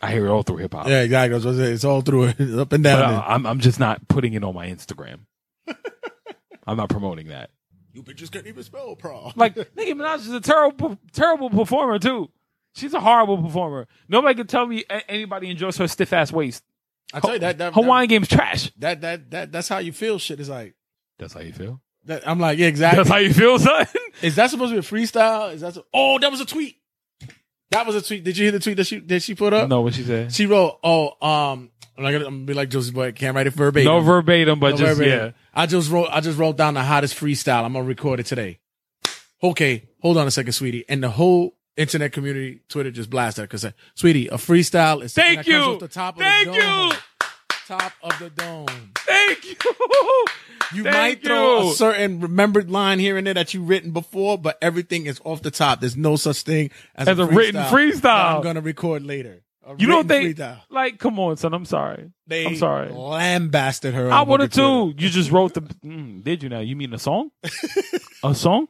I hear it all through hip hop.
Yeah, exactly. That's what I said. It's all through it, up and
But
down.
uh, I'm I'm just not putting it on my Instagram. I'm not promoting that.
you bitches can't even spell pro.
Like Nicki Minaj is a terrible terrible performer too. She's a horrible performer. Nobody can tell me anybody enjoys her stiff ass waist.
I tell you that, that,
Hawaiian game's trash.
that, that, that, that's how you feel shit. Is like,
That's how you feel.
that, I'm like, yeah, exactly.
That's how you feel, son.
Is that supposed to be a freestyle? Is that, so- oh, that was a tweet. That was a tweet. Did you hear the tweet that she, that she put up?
No, what she said.
She wrote, oh, um, I'm not gonna, I'm gonna be like Josie Boy. Can't write it verbatim.
No verbatim, but
No
just
verbatim.
yeah.
I just wrote, I just wrote down the hottest freestyle. I'm gonna record it today. Okay, hold on a second, sweetie. And the whole internet community, Twitter just blasted because, sweetie, a freestyle is
Thank you.
off the top of
Thank
the dome.
you.
Top of the dome.
Thank you.
You
Thank
might throw
you.
a certain remembered line here and there that you've written before, but everything is off the top. There's no such thing as,
As a written freestyle.
I'm gonna record later. A
You don't think
freestyle.
like come on, son. I'm sorry.
They
I'm sorry.
lambasted her.
I would have too. You just wrote the. Mm, did you now? You mean a song? a song?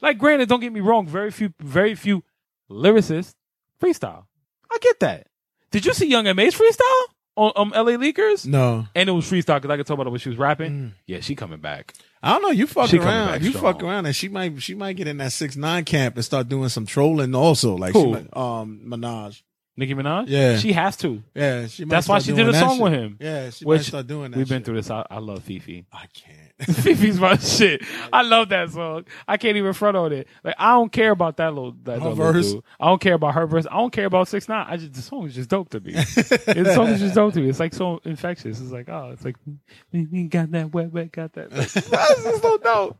Like, granted, don't get me wrong. Very few, very few lyricists freestyle. I get that. Did you see Young M.A.'s freestyle on um, L.A. Leakers?
No,
And it was freestyle because I could tell by the way she was rapping. Yeah, she coming back.
I don't know. You fuck
She
around. You
strong.
fuck around, and she might she might get in that six nine camp and start doing some trolling also. Like might, um Minaj.
Nicki Minaj.
Yeah.
she has to.
Yeah, she.
That's why she did a song
shit.
with him.
Yeah, she
Which
might start doing that.
We've been
shit.
through this. I, I love FEFE.
I can't.
FEFE's my shit. I love that song. I can't even front on it. Like I don't care about that little that
Her
little
verse?
dude. I don't care about her verse. I don't care about six nine. I just the song is just dope to me. the song is just dope to me. It's like so infectious. It's like oh, it's like we got that wet wet got that. Like, this is so dope.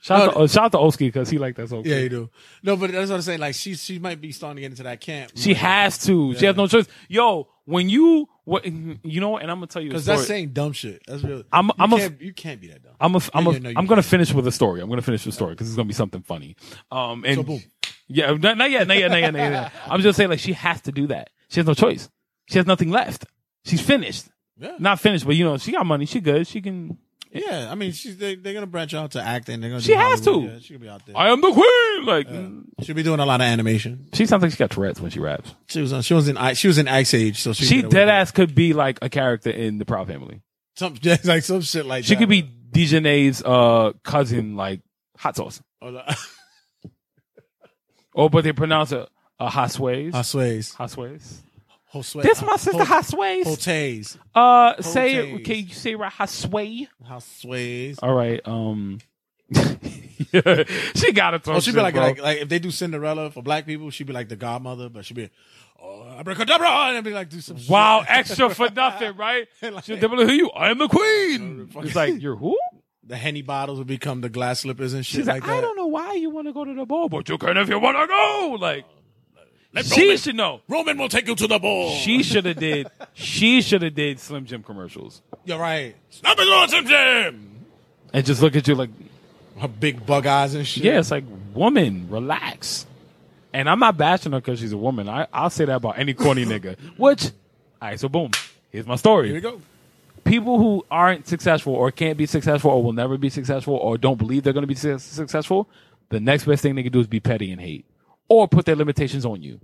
Shout out to, shout out to Oski because he liked that song.
Yeah, you do. No, but that's what I'm saying. Like she, she might be starting to get into that camp.
She has to. She has no choice. Yo, when you what you know, and I'm gonna tell you
because that's saying dumb shit. That's real.
I'm-
you
I'm a-
can't, you can't be that dumb.
I'm a, I'm a,
yeah, no,
I'm gonna finish with a story. I'm gonna finish the story because it's gonna be something funny. Um, and
So boom.
yeah, not, not yet, not yet, not yet. not yet. I'm just saying like she has to do that. She has no choice. She has nothing left. She's finished.
Yeah.
Not finished, but you know she got money. She good. She can.
Yeah, I mean, she's they, they're gonna branch out to acting. They're gonna.
She
do
has
Hollywood.
to.
Yeah, she could be out there.
I am the queen. Like
She'll be doing a lot of animation.
she sounds like she got Tourette's when she raps.
She was on. She was in. I- She was in Ice Age, so she.
She dead ass could be like a character in the Proud Family.
Some yeah, like some shit like
She
that.
could be Dijonay's uh cousin, like hot sauce.
Oh, no.
Oh, but they pronounce it uh, Hosways.
Hosways.
Hosways.
Josue.
This my sister
Ho-
Hosways.
Jotays.
Uh, say it.
Jotays.
Can you say it right? Hosway.
Hosways.
All right. Um, yeah, she got to talk.
Oh, she'd be like,
bro.
like, like if they do Cinderella for black people, she'd be like the godmother, but she'd be, oh, abracadabra, and be like, do some shit.
wow, extra for nothing, right?
Like-
She'll be like, who you? I am the queen. It's like you're who?
The henny bottles would become the glass slippers and shit
She's
like,
like, I
that.
don't know why you want to go to the ball, but you can if you want to go. Like,
Let
she
Roman,
should know.
Roman will take you to the ball.
She should have did. She should have did Slim Jim commercials
You're right. Stop it, Lord Jim Jim.
and just look at you like,
Her big bug eyes and shit.
yeah, it's like woman, relax. And I'm not bashing her because she's a woman. I I'll say that about any corny nigga. Which, all right, so boom, here's my story.
Here we go.
people who aren't successful or can't be successful or will never be successful or don't believe they're going to be su- successful, the next best thing they can do is be petty and hate or put their limitations on you.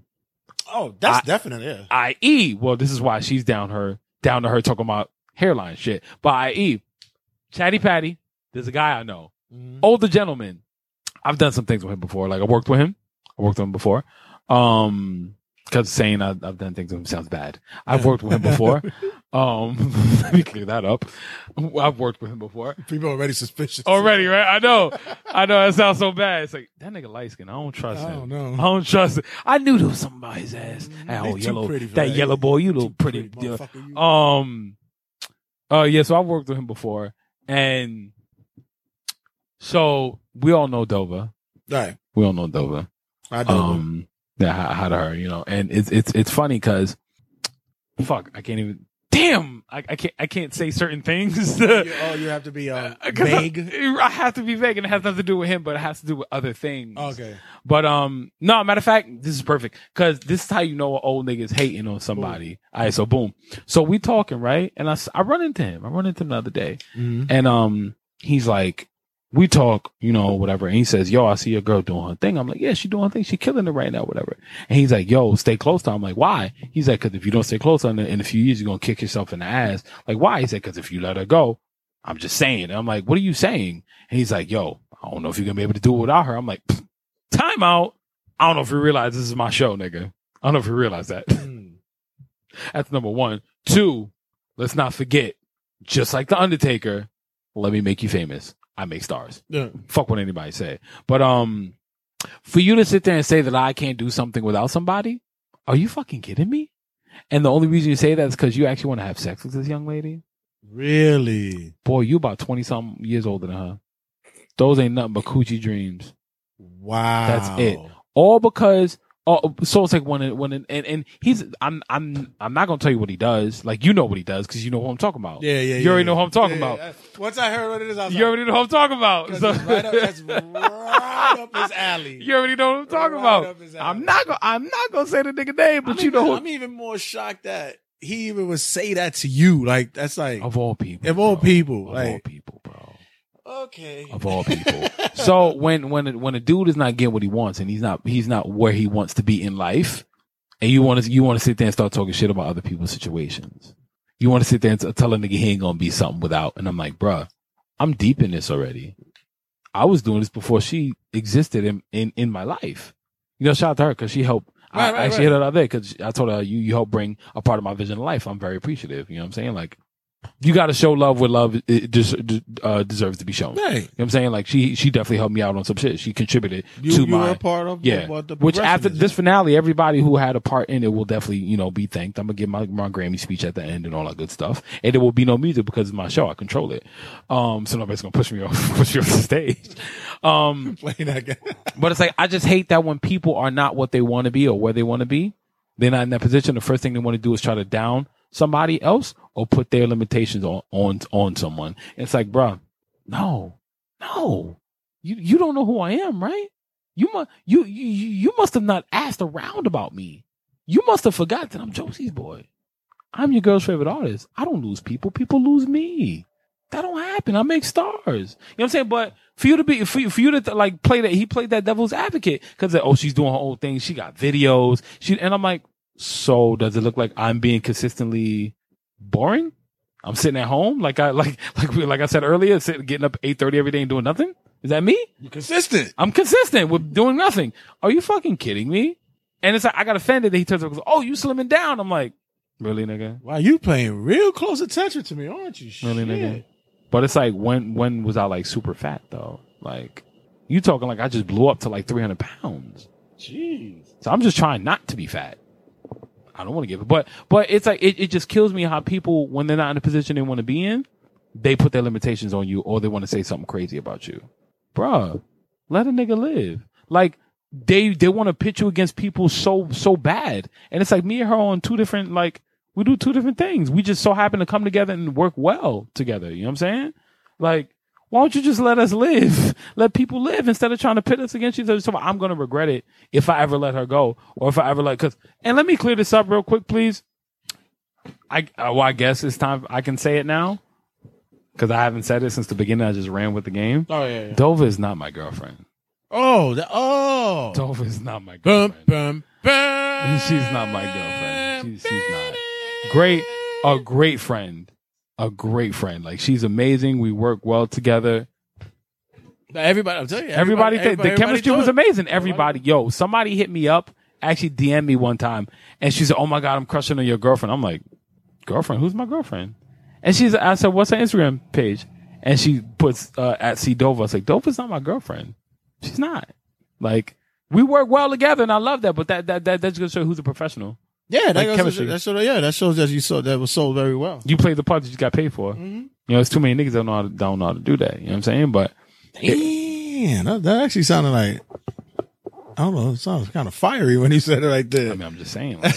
Oh, that's
I-
definite, yeah.
I.e., well, this is why she's down her down to her talking about hairline shit. But i.e., Chatty Patty, there's a guy I know, older gentleman. I've done some things with him before. Like I worked with him. I worked with him before. Um, because saying I, I've done things with him sounds bad. I've worked with him before. um, let me clear that up. I've worked with him before
People are already suspicious.
already, right? I know, I know. That sounds so bad. It's like that nigga light skin. I don't trust
I
him.
don't know.
I don't trust it. I knew there was something about his ass. That
He
whole
too
yellow,
pretty
that
that.
yellow boy. You little
Too
pretty.
pretty you.
Um. Uh. Yeah. So I've worked with him before, and so we all know Dova.
Right.
We all know Dova.
I do.
Um. Yeah. How, how to her, you know, and it's it's it's funny because, fuck, I can't even. Damn, I, I can't I can't say certain things.
You- oh, you have to be um,
'Cause I-
vague.
I, have to be vague, and it has nothing to do with him, but it has to do with other things.
okay.
But um, no, matter of fact, this is perfect because this is how you know an old nigga's hating on somebody. All right, so boom. So we talking right, and I I run into him. I run into him the other day,
Mhm.
and um, he's like, we talk, you know, whatever. And he says, "Yo, I see your girl doing her thing." I'm like, "Yeah, she doing her thing. She killing it right now, whatever." And he's like, "Yo, stay close to." her. I'm like, "Why?" He's like, "Cause if you don't stay close to her in, a few years, you're gonna kick yourself in the ass." Like, why? He said, "Cause if you let her go." I'm just saying. And I'm like, what are you saying? And he's like, yo, I don't know if you're gonna be able to do it without her. I'm like, "Pfft, time out. I don't know if you realize this is my show, nigga. I don't know if you realize that.
Mm.
That's number one. Two, let's not forget, just like The Undertaker, let me make you famous. I make stars.
Yeah.
Fuck what anybody say. But um, for you to sit there and say that I can't do something without somebody, are you fucking kidding me? And the only reason you say that is because you actually want to have sex with this young lady.
Really?
Boy, you about twenty something years older than her. Those ain't nothing but coochie dreams.
Wow.
That's it. All because oh, so it's like when it, and and he's I'm I'm I'm not gonna tell you what he does. Like you know what he does because you know who I'm talking about.
Yeah, yeah.
You already
yeah.
know who I'm talking
Yeah,
about.
yeah. Once I heard what it is, I was
You
like,
already know who I'm talking about. So-
right up, that's right up his alley.
you already know what I'm talking
Right
about.
up his alley.
I'm not gonna I'm not gonna say the nigga name, but
I'm
you know
even,
who
I'm even more shocked that he even would say that to you. Like that's like
of all people.
Of all people,
Of
like-
all people.
Okay.
Of all people. so when when when a dude is not getting what he wants and he's not he's not where he wants to be in life, and you want to you want to sit there and start talking shit about other people's situations. You want to sit there and t- tell a nigga he ain't gonna be something without, and I'm like, bruh, I'm deep in this already. I was doing this before she existed in in, in my life. You know, shout out to her because she helped. I
Right, right,
actually
right.
hit her out there because I told her you you help bring a part of my vision of life. I'm very appreciative. You know what I'm saying? Like you got to show love where love it des- uh, deserves to be shown.
Right.
You know what I'm saying? Like she she definitely helped me out on some shit. She contributed
You,
to
you
my
part of
yeah.
what the
Which after
is.
this finale, everybody who had a part in it will definitely, you know, be thanked. I'm gonna give my, my Grammy speech at the end and all that good stuff. And there will be no music because it's my show. I control it. Um, so nobody's gonna push me off, push me off the stage. Um,
playing that game.
but it's like, I just hate that when people are not what they want to be or where they want to be, they're not in that position. The first thing they want to do is try to down somebody else or put their limitations on, on, on someone. It's like, bruh, no, no, you, you don't know who I am, right? You must, you, you, you must have not asked around about me. You must have forgot that I'm Josie's boy. I'm your girl's favorite artist. I don't lose people. People lose me. That don't happen. I make stars. You know what I'm saying? But for you to be, for you, for you to like play that, he played that devil's advocate because oh, she's doing her own thing. She got videos. She, and I'm like, so does it look like I'm being consistently boring? I'm sitting at home, like I, like, like, we- like I said earlier, sitting, getting up 8.30 every day and doing nothing. Is that me?
You're consistent.
I'm consistent with doing nothing. Are you fucking kidding me? And it's like, I got offended that he turns and goes, oh, you slimming down. I'm like, really, nigga?
Wow, you paying real close attention to me, aren't you?
Really, nigga? But it's like, when, when was I like super fat though? Like, you talking like I just blew up to like 300 pounds.
Jeez.
So I'm just trying not to be fat. I don't want to give it, but, but it's like, it, it just kills me how people, when they're not in a position they want to be in, they put their limitations on you or they want to say something crazy about you. Bruh, let a nigga live. Like, they, they want to pit you against people so, so bad. And it's like me and her on two different, like, we do two different things. We just so happen to come together and work well together. You know what I'm saying? Like, why don't you just let us live? Let people live instead of trying to pit us against each other. So I'm going to regret it if I ever let her go or if I ever let, cause, and let me clear this up real quick, please. I, uh, well, I guess it's time. I can say it now because I haven't said it since the beginning. I just ran with the game.
Oh yeah. yeah.
Dova is not my girlfriend.
Oh, the, oh.
Dova is not my
Bum,
girlfriend.
bum, bum.
She's not my girlfriend. She's, she's not. Great, a great friend. A great friend. Like she's amazing. We work well together.
Everybody, I'm telling you,
Everybody,
everybody,
the chemistry
told
was amazing. Everybody, yo, somebody hit me up, actually DM me one time, and she said, "Oh my god, I'm crushing on your girlfriend." I'm like, "Girlfriend? Who's my girlfriend?" And she's, I said, "What's her Instagram page?" And she puts uh, at C Dova. I was like, "Dova's not my girlfriend. She's not." Like we work well together, and I love that. But that that, that that's gonna show who's a professional.
Yeah, that
Like
goes,
chemistry.
that shows, yeah, that shows that you sold that was sold very well.
You played the part that you got paid for.
Mm-hmm.
You know, it's too many niggas that don't know how to, don't know how to do that. You know what I'm saying? But
Damn, that, that actually sounded like I don't know. It sounds kind of fiery when he said it like that.
I mean, I'm just saying.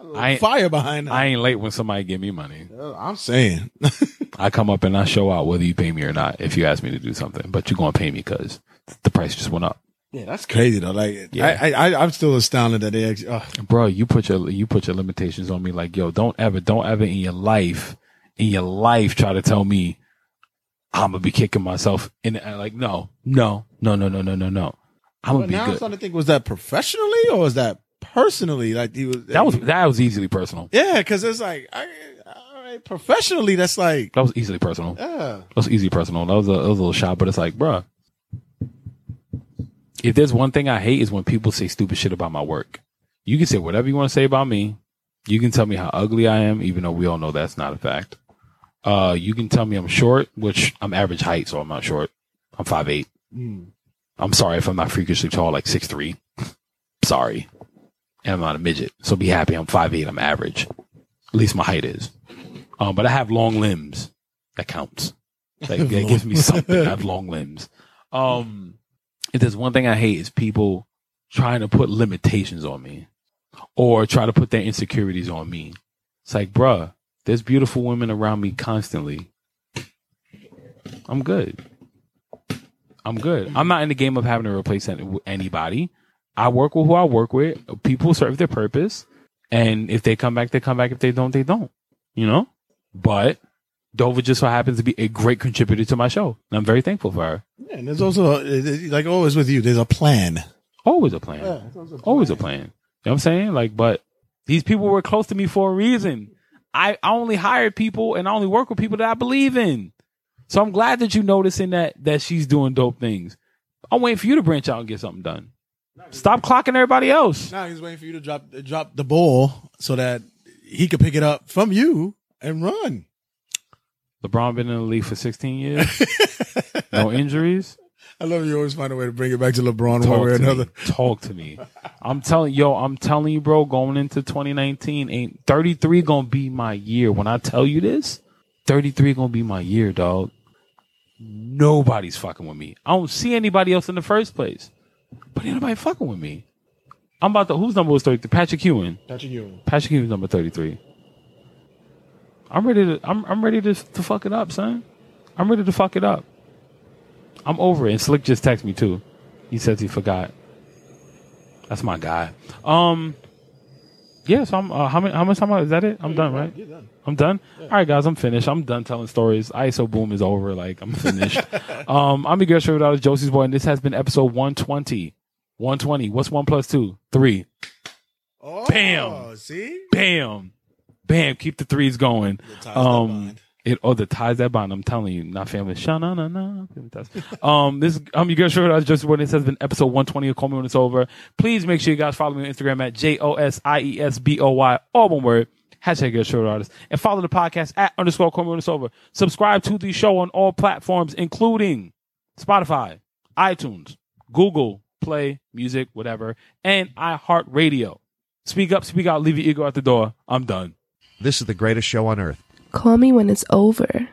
Like, I ain't-
Fire behind that.
I ain't late when somebody give me money.
I'm saying.
I come up and I show out whether you pay me or not. If you ask me to do something, but you're gonna pay me because the price just went up,
yeah, that's crazy though. Like,
Yeah.
I, I, I'm still astounded that they actually. Uh,
bro. You put your you put your limitations on me. Like, yo, don't ever, don't ever in your life, in your life, try to tell me I'm gonna be kicking myself in. The, like, no, no, no, no, no, no, no, no. I'm gonna
but
be
now I'm starting to think: was that professionally or was that personally? Like he was.
That was that was easily personal.
Yeah, because it's like, I, all right, professionally, that's like,
That was easily personal.
yeah.
That was easy personal. That was a, that was a little shot, but it's like, bruh. If there's one thing I hate is when people say stupid shit about my work. You can say whatever you want to say about me. You can tell me how ugly I am, even though we all know that's not a fact. Uh, you can tell me I'm short, which I'm average height, so I'm not short. I'm five 5'8". I'm sorry if I'm not freakishly tall, like 6'3". sorry. And I'm not a midget. So be happy I'm 5'8". I'm average. At least my height is. Um, but I have long limbs. That counts. That, that gives me something. I have long limbs. Um, if there's one thing I hate is people trying to put limitations on me or try to put their insecurities on me. It's like, bruh, there's beautiful women around me constantly. I'm good. I'm good. I'm not in the game of having to replace anybody. I work with who I work with. People serve their purpose. And if they come back, they come back. If they don't, they don't. You know? But Dova just so happens to be a great contributor to my show. And I'm very thankful for her.
Yeah, and there's also, uh, a, like always with you, there's a plan.
Always a plan.
there's always a
Always a plan. You know what I'm saying? Like, but these people were close to me for a reason. I, I only hire people and I only work with people that I believe in. So I'm glad that you noticing that that she's doing dope things. I'm waiting for you to branch out and get something done. Stop clocking everybody else.
Now he's waiting for you to drop drop the ball so that he could pick it up from you and run.
LeBron been in the league for 16 years. no injuries.
I love you always find a way to bring it back to LeBron
Talk
one way or another.
me. Talk to me. I'm telling yo, I'm telling you, bro. Going into 2019, ain't 33 gonna be my year. When I tell you this, 33 gonna be my year, dog. Nobody's fucking with me. I don't see anybody else in the first place. But ain't nobody fucking with me. I'm about to. Whose number was 33? Patrick Ewing.
Patrick Ewing.
Patrick Ewing's number 33. I'm ready to. I'm. I'm ready to to fuck it up, son. I'm ready to fuck it up. I'm over it. And Slick just texted me too. He says he forgot. That's my guy. Um. Yeah. So I'm. Uh, how many? How much time? Is that it? I'm done, right? I'm done. All right, guys. I'm finished. I'm done telling stories. ISO boom is over. Like I'm finished. um. I'm favorite artist, Josie's boy, and this has been episode 120. 120. What's one plus two? Three.
Oh,
Bam.
See?
Bam. Bam. Keep the threes going. Um, it oh the ties that bind. I'm telling you, not family. Sha na na na. Um, this I'm your girl sure that's just what this has been episode 120 of Call Me When It's Over. Please make sure you guys follow me on Instagram at J O S I E S B O Y, all one word. Hashtag your short artist and follow the podcast at underscore Call Me When It's Over. Subscribe to the show on all platforms, including Spotify, iTunes, Google Play, Music, whatever, and iHeartRadio. Speak up, speak out, leave your ego at the door. I'm done.
This is the greatest show on earth.
Call me when it's over.